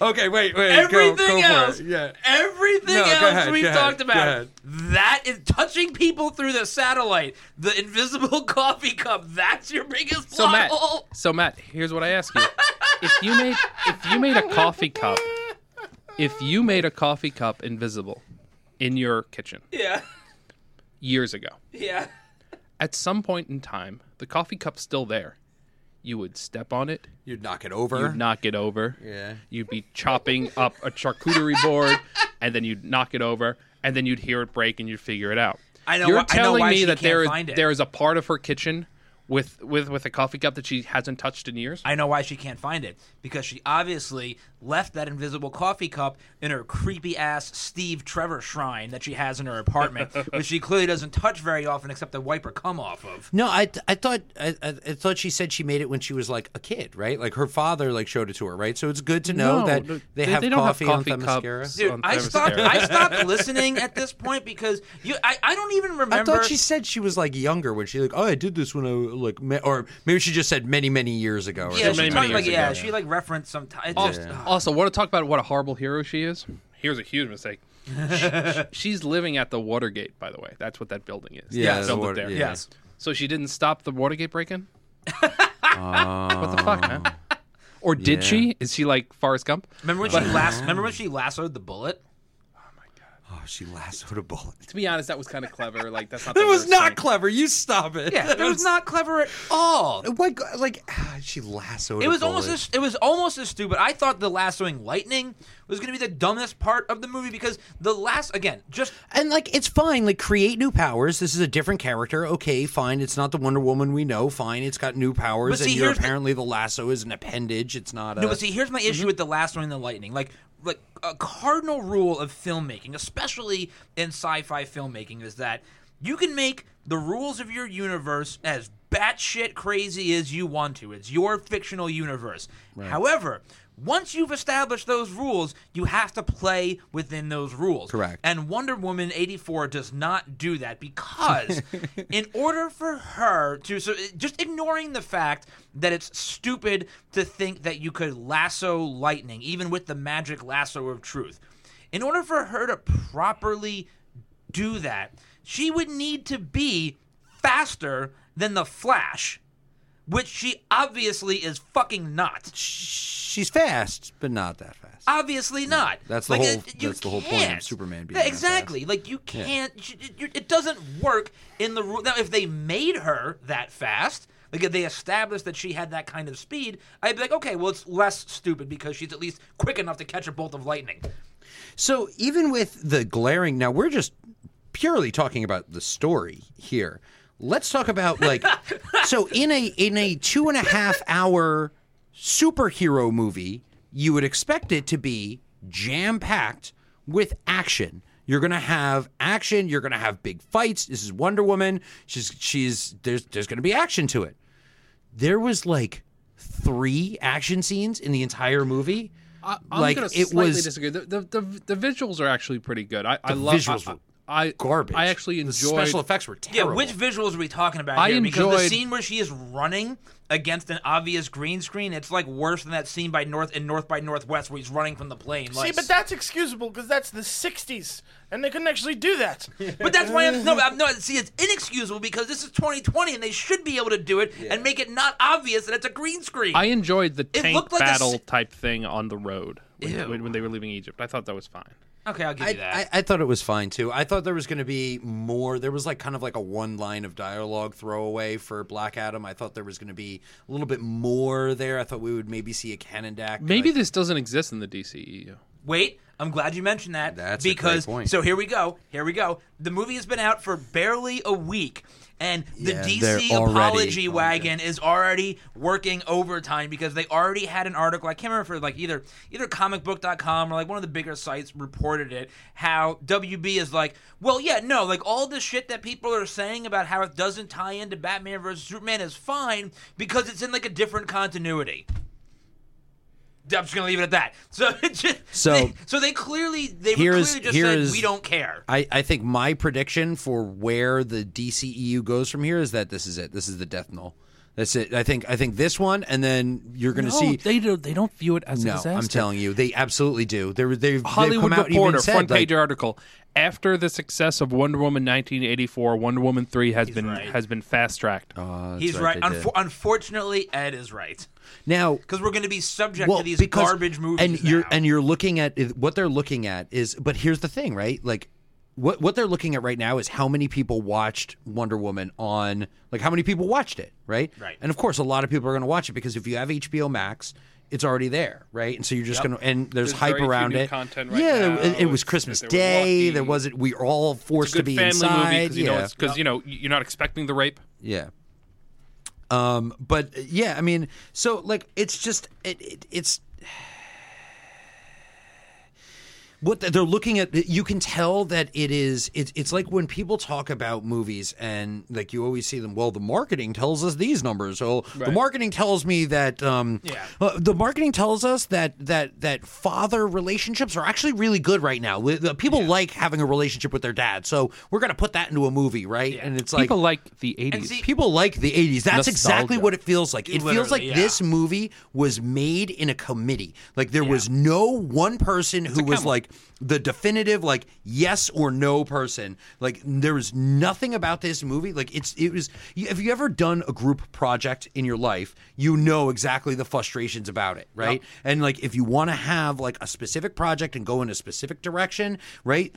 Okay, wait, wait. Everything go, go else, Yeah. everything No, else ahead, we've go ahead, talked about. That is touching people through the satellite. The invisible coffee cup. That's your biggest plot So Matt, hole. so Matt, here's what I ask you: If you made if you made a coffee cup, if you made a coffee cup invisible in your kitchen Yeah, years ago, yeah. at some point in time, the coffee cup's still there. You would step on it, You'd knock it over. you'd knock it over. Yeah. You'd be chopping up a charcuterie board, and then you'd knock it over, and then you'd hear it break, and you'd figure it out. I know You're why- I know telling why me she that can't there is there is a part of her kitchen with with with a coffee cup that she hasn't touched in years. I know why she can't find it because she obviously left that invisible coffee cup in her creepy ass Steve Trevor shrine that she has in her apartment, which she clearly doesn't touch very often except to wipe her cum off of. No, I, I thought I, I I thought she said she made it when she was like a kid, right? Like her father like showed it to her, right? So it's good to know No, that no, they, they- have they don't have coffee, coffee on cups. Themyscira. Dude, on I stopped. I stopped listening at this point because you. I, I don't even remember. I thought she said she was like younger when she like oh I did this when I like or maybe she just said many many years ago. Or Yeah, she many, talked many like years yeah. ago. She like referenced some. T- it Also, just, also, want to talk about what a horrible hero she is? Here's a huge mistake. She- she's living at the Watergate, by the way. That's what that building is. Yeah, They the it water- there. yeah. yes. So she didn't stop the Watergate break-in. what the fuck, man? Oh. Or did Yeah. she? Is she like Forrest Gump? Remember when she last? Remember when she lassoed the bullet? She lassoed a bullet. To be honest, that was kind of clever. Like that's not. That was worst not thing. clever. You stop it. Yeah, it was not clever at all. What like ah, she lassoed. It a was almost as it was almost as stupid. I thought the lassoing lightning was going to be the dumbest part of the movie because the last again just And like it's fine, like create new powers. This is a different character. Okay, fine. It's not the Wonder Woman we know. Fine, it's got new powers, But see, and you're here's the- apparently the... lasso is an appendage. It's not a. No, but see, here's my issue with the last one, the lightning. Like, like a cardinal rule of filmmaking, especially in sci-fi filmmaking, is that you can make the rules of your universe as batshit crazy as you want to. It's your fictional universe. However, once you've established those rules, you have to play within those rules. Correct. And Wonder Woman 84 does not do that because in order for her to so just ignoring the fact that it's stupid to think that you could lasso lightning even with the magic lasso of truth. In order for her to properly do that, she would need to be faster than the Flash which she obviously is fucking not. She's fast, but not that fast. Obviously not. That's the Like, whole- it- you that's the whole point of can't. Superman being Yeah, that exactly. fast. Like you can't. It, it- it doesn't work in the rule. Now, if they made her that fast, like if they established that she had that kind of speed, I'd be like, okay, well, it's less stupid because she's at least quick enough to catch a bolt of lightning. So even with the glaring, now we're just purely talking about the story here. Let's talk about like, so in a in a two and a half hour superhero movie, you would expect it to be jam packed with action. You're gonna have action. You're gonna have big fights. This is Wonder Woman. She's she's there's there's gonna be action to it. There was like three action scenes in the entire movie. I, I'm Like, gonna it slightly was- disagree. The, the the the visuals are actually pretty good. I, I love visuals I, were I, Garbage. I actually the enjoyed. special effects were terrible. Yeah, which visuals are we talking about I here? because the scene where she is running against an obvious green screen, it's like worse than that scene by North in North by Northwest where he's running from the plane. See, but that's excusable because that's the '60s, and they couldn't actually do that. But that's why I'm no, I'm no. See, it's inexcusable because this is 2020 and they should be able to do it and make it not obvious that it's a green screen. I enjoyed the tank looked like a battle s- type thing on the road when, when, when they were leaving Egypt. I thought that was fine. Okay, I'll give I, you that. I, I thought it was fine too. I thought there was going to be more. There was like kind of like a one line of dialogue throwaway for Black Adam. I thought there was going to be a little bit more there. I thought we would maybe see a Kahndaq. Maybe like, this doesn't exist in the E DCEU. Wait, I'm glad you mentioned that. That's a great because point. so here we go. Here we go. The movie has been out for barely a week. And the Yeah, DC apology wagon is already working overtime because they already had an article. I can't remember if it like either either comicbook.com or like one of the bigger sites reported it. How WB is like, well, yeah, no, like all the shit that people are saying about how it doesn't tie into Batman versus Superman is fine because it's in like a different continuity. I'm just gonna leave it at that. So, just, So- they, so they clearly they Here's- clearly just here's- said we don't care. I, I think my prediction for where the DCEU goes from here is that this is it. This is the death knell. That's it. I think I think this one, and then you're going to see. they don't. They don't view it as no, a disaster. I'm telling you, they absolutely do. They're they've Hollywood they've come out and Reporter said, front like, page article. After the success of Wonder Woman 1984, Wonder Woman 3 has been right. has been fast tracked. Oh, that's He's right. they did. Unfortunately, Ed is right now because we're going to be subject well, to these because- garbage movies. and you're and you're looking at what they're looking at is but here's the thing right like what what they're looking at right now is how many people watched Wonder Woman on like how many people watched it right Right. and of course a lot of people are going to watch it because if you have HBO Max it's already there right and so you're just Yep. going to and there's, There's hype around it content right yeah now. it, it was Christmas there Day there wasn't we were all forced to be family inside because you yeah know because you know you're not expecting the rape. yeah. Um, but yeah, I mean, so like it's just it, it it's what they're looking at you can tell that it is it's it's like when people talk about movies and like you always see them well the marketing tells us these numbers so the marketing tells me that um Yeah. uh, the marketing tells us that that that father relationships are actually really good right now We- the people like having a relationship with their dad so we're going to put that into a movie right yeah. and it's like People like the 80s. see- People like the 80s. That's exactly what it feels like. It feels like yeah. this movie was made in a committee. Like there was no one person who was Camel. Like the definitive like yes or no person. Like there was nothing about this movie. Like it's it was have you ever done a group project in your life, you know exactly the frustrations about it, right? And like if you want to have like a specific project and go in a specific direction, right?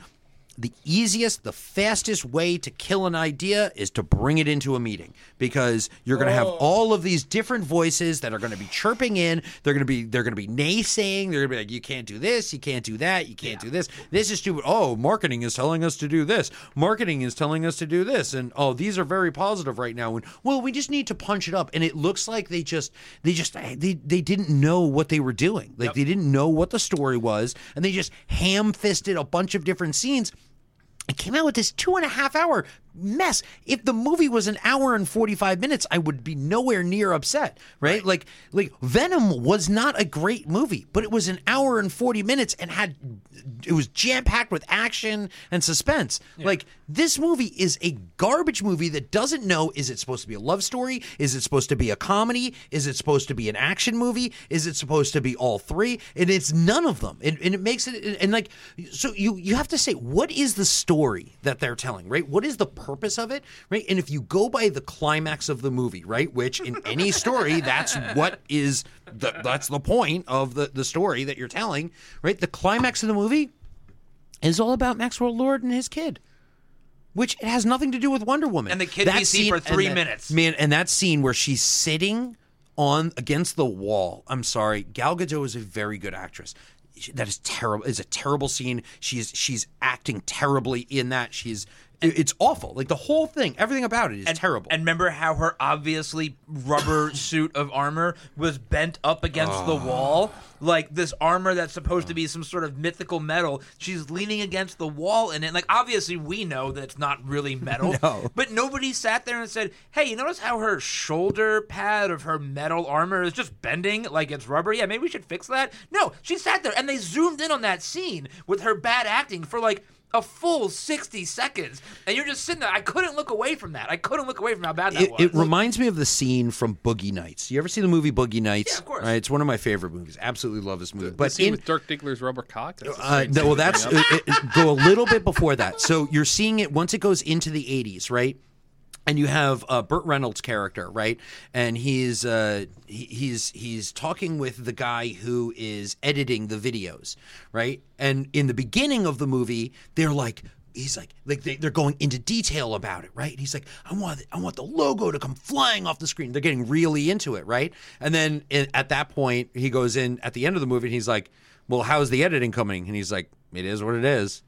The easiest, the fastest way to kill an idea is to bring it into a meeting because you're going to have oh. all of these different voices that are going to be chirping in. They're going to be they're going to be naysaying. They're going to be like, you can't do this, you can't do that, you can't do this. This is stupid. Oh, marketing is telling us to do this. Marketing is telling us to do this, and oh, these are very positive right now. And well, we just need to punch it up. And it looks like they just they just they they didn't know what they were doing. Like they didn't know what the story was, and they just ham fisted a bunch of different scenes it came out with this two and a half hour mess. If the movie was an hour and 45 minutes, I would be nowhere near upset, right? Like like Venom was not a great movie, but it was an hour and 40 minutes and had it was jam-packed with action and suspense. Like this movie is a garbage movie that doesn't know is it supposed to be a love story? Is it supposed to be a comedy? Is it supposed to be an action movie? Is it supposed to be all three? And it's none of them. And, and it makes it and like so you you have to say what is the story that they're telling, right? What is the purpose of it, right? And if you go by the climax of the movie, right, which in any story, that's what is the, that's the point of the the story that you're telling, right? The climax of the movie is all about Maxwell Lord and his kid. Which it has nothing to do with Wonder Woman. And the kid we see for three that- minutes. Man, and that scene where she's sitting on against the wall. I'm sorry, Gal Gadot is a very good actress. That is terrible. Is a terrible scene. She's she's acting terribly in that. She's it's awful. Like the whole thing, everything about it is And, terrible. And remember how her obviously rubber suit of armor was bent up against the wall? Like this armor that's supposed to be some sort of mythical metal. She's leaning against the wall in it. Like obviously we know that it's not really metal. No. But nobody sat there and said, Hey, you notice how her shoulder pad of her metal armor is just bending like it's rubber? Yeah, maybe we should fix that. No, she sat there and they zoomed in on that scene with her bad acting for like a full 60 seconds. And you're just sitting there. I couldn't look away from that. I couldn't look away from how bad that it, was. it reminds me of the scene from Boogie Nights. You ever see the movie Boogie Nights? Yeah, of course. Right, it's one of my favorite movies. Absolutely love this movie. The but scene in, with Dirk Diggler's rubber cock. That's Uh, no, well, that's it, it- go a little bit before that. So you're seeing it once it goes into the 80s, right? And you have uh, Burt Reynolds' character, right? And he's uh, he, he's he's talking with the guy who is editing the videos, right? And in the beginning of the movie, they're like. He's like, like they, they're going into detail about it, right? And he's like, I want, I want the logo to come flying off the screen. They're getting really into it, right? And then at that point, he goes in at the end of the movie, and he's like, well, how's the editing coming? And he's like, it is what it is.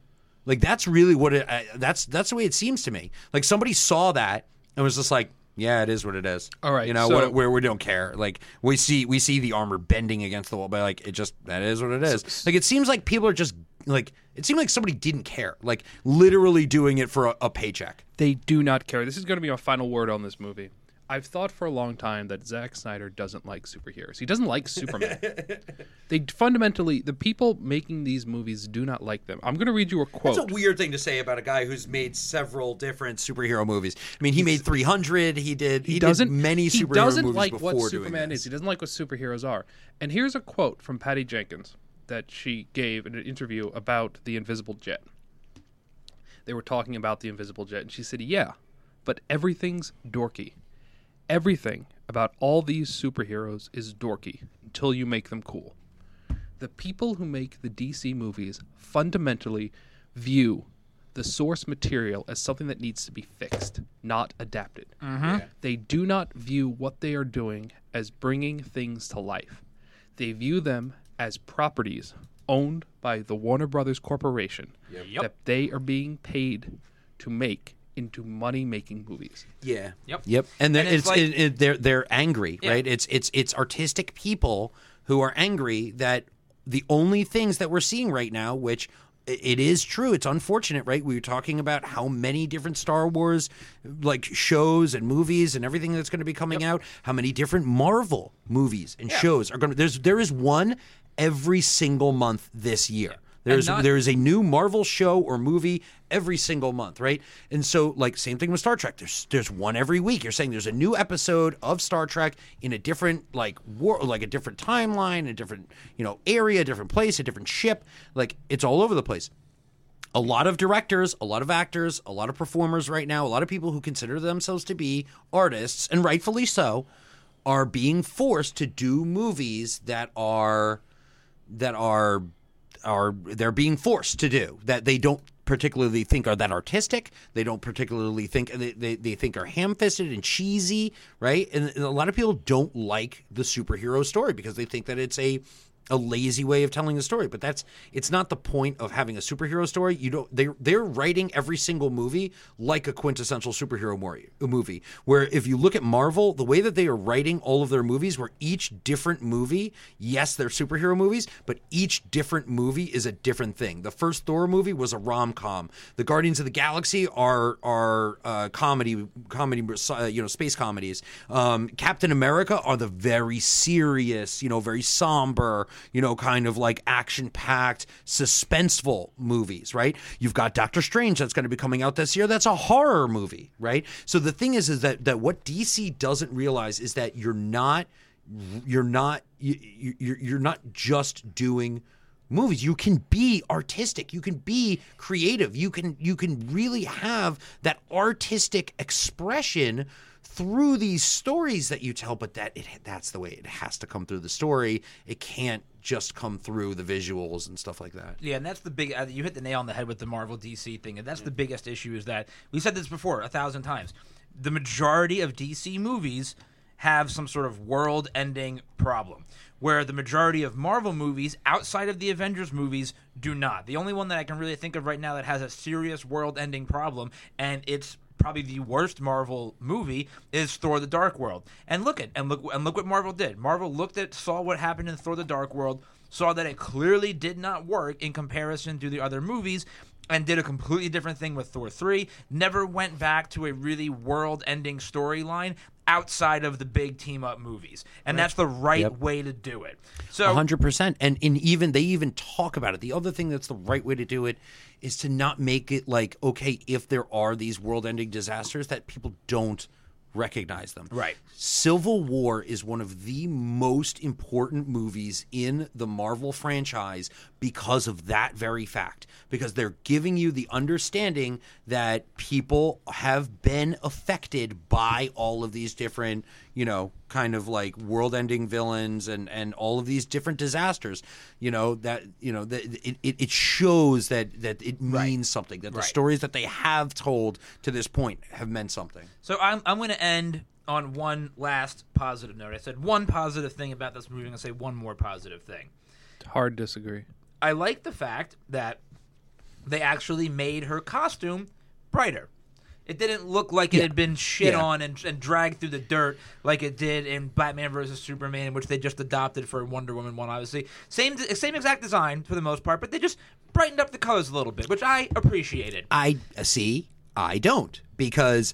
Like that's really what it. Uh, that's that's the way it seems to me. Like somebody saw that and was just like, yeah, it is what it is. All right, you know, so- what, where we don't care. Like we see we see the armor bending against the wall, but like it just that is what it is. like it seems like people are just like it seemed like somebody didn't care. Like literally doing it for a, a paycheck. They do not care. This is going to be my final word on this movie. I've thought for a long time that Zack Snyder doesn't like superheroes. He doesn't like Superman. they fundamentally, the people making these movies do not like them. I'm going to read you a quote. That's a weird thing to say about a guy who's made several different superhero movies. I mean, he made 300. He did. He, he doesn't many he doesn't like what Superman is. He doesn't like what superheroes are. And here's a quote from Patty Jenkins that she gave in an interview about the Invisible Jet. They were talking about the Invisible Jet, and she said, "Yeah, but everything's dorky. Everything about all these superheroes is dorky until you make them cool." The people who make the DC movies fundamentally view the source material as something that needs to be fixed, not adapted. Mm-hmm. They do not view what they are doing as bringing things to life. They view them as properties owned by the Warner Brothers Corporation Yep. that they are being paid to make into money-making movies. Yeah. Yep. Yep. And, they're, And it's it's, like- it, it- they're they're angry, Yeah. right? It's it's it's artistic people who are angry that the only things that we're seeing right now, which it is true, it's unfortunate, right? We were talking about how many different Star Wars like shows and movies and everything that's going to be coming out, how many different Marvel movies and shows are going to there's there is one every single month this year. There's not- there is a new Marvel show or movie every single month, right? And so like same thing with Star Trek. There's there's one every week. You're saying there's a new episode of Star Trek in a different like war like a different timeline, a different, you know, area, a different place, a different ship. Like it's all over the place. A lot of directors, a lot of actors, a lot of performers right now, a lot of people who consider themselves to be artists and rightfully so are being forced to do movies that are that are are they're being forced to do that they don't particularly think are that artistic. They don't particularly think they, they, they think are ham-fisted and cheesy right? And, and a lot of people don't like the superhero story because they think that it's a a lazy way of telling the story but that's it's not the point of having a superhero story. You don't they they're writing every single movie like a quintessential superhero movie where if you look at Marvel the way that they are writing all of their movies where each different movie. Yes they're superhero movies but each different movie is a different thing. The first Thor movie was a rom-com. The Guardians of the Galaxy are are uh, comedy comedy uh, you know space comedies. Um, Captain America are the very serious you know very somber you know kind of like action packed suspenseful movies right? You've got Doctor Strange that's going to be coming out this year. That's a horror movie right? So the thing is is that that what DC doesn't realize is that you're not you're not you, you, you're you're not just doing movies. You can be artistic. You can be creative. You can you can really have that artistic expression through these stories that you tell but that it that's the way it has to come through the story it can't just come through the visuals and stuff like that Yeah, and that's the big. Uh, you hit the nail on the head with the Marvel DC thing, and that's the biggest issue. Is that we said this before a thousand times. The majority of DC movies have some sort of world-ending problem, where the majority of Marvel movies, outside of the Avengers movies, do not. The only one that I can really think of right now that has a serious world-ending problem, and it's probably the worst Marvel movie is Thor: The Dark World. And look at and look and look what Marvel did. Marvel looked at saw what happened in Thor: The Dark World, saw that it clearly did not work in comparison to the other movies. And did a completely different thing with Thor 3. Never went back to a really world ending storyline outside of the big team up movies. And that's the right Yep. way to do it. So, hundred percent. And in even they even talk about it. The other thing that's the right way to do it is to not make it like okay if there are these world-ending disasters that people don't recognize them. Right. Civil War is one of the most important movies in the Marvel franchise because of that very fact. Because they're giving you the understanding that people have been affected by all of these different, you know, kind of like world-ending villains and and all of these different disasters. You know that you know that it, it, it shows that that it means something. That the Right. stories that they have told to this point have meant something. So I'm, I'm going to end on one last positive note. I said one positive thing about this movie. I'm going to say one more positive thing. Hard disagree. I like the fact that they actually made her costume brighter. It didn't look like it had been shit Yeah. on and, and dragged through the dirt like it did in Batman vs Superman, which they just adopted for Wonder Woman one. Obviously, same same exact design for the most part, but they just brightened up the colors a little bit, which I appreciated. I see. I don't because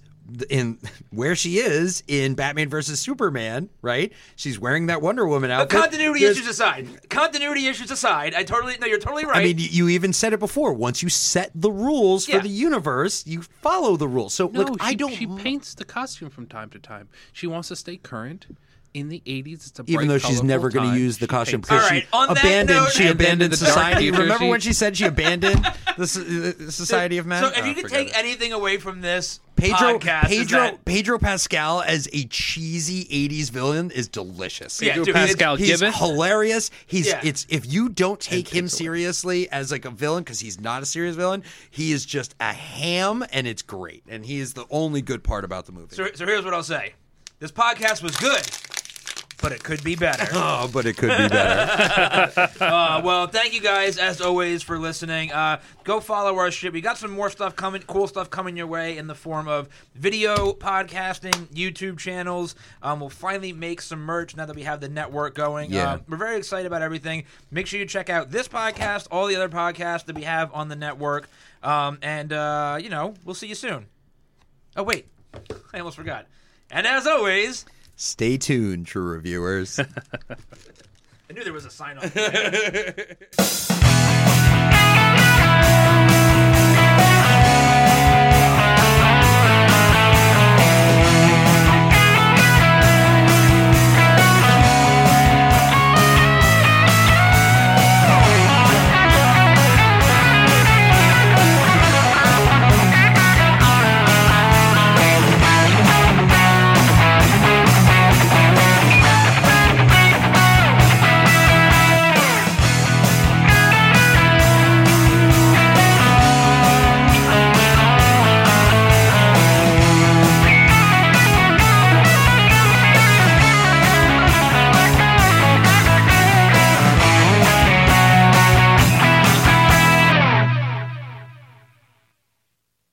in where she is in Batman versus Superman, right? She's wearing that Wonder Woman But outfit. continuity There's- issues aside, continuity issues aside, I totally no, you're totally right. I mean, y- you even said it before. Once you set the rules Yeah. for the universe, you follow the rules. So, No, look, she, I don't. She paints the costume from time to time. She wants to stay current. In the '80s, it's a bright, even though she's never going to use the She costume paints because All she right, on that abandoned note- she abandoned Abandoned the society. Remember when she said she abandoned the, the society of men? So if Oh, you ah, could take it. anything away from this Pedro podcast, Pedro that- Pedro Pascal as a cheesy '80s villain is delicious. Yeah, Pedro dude, Pascal He's Gibbon. hilarious. He's Yeah. it's if you don't take him takes away. seriously as like a villain because he's not a serious villain, he is just a ham and it's great. And he is the only good part about the movie. So, so here's what I'll say: This podcast was good, but it could be better. oh, but it could be better. uh, well, thank you guys as always for listening. Uh, go follow our shit. We got some more stuff coming, cool stuff coming your way in the form of video, podcasting, YouTube channels. Um, we'll finally make some merch now that we have the network going. Yeah. Um, we're very excited about everything. Make sure you check out this podcast, all the other podcasts that we have on the network, um, and uh, you know we'll see you soon. Oh wait, I almost forgot. And as always. Stay tuned, true reviewers. I knew there was a sign off.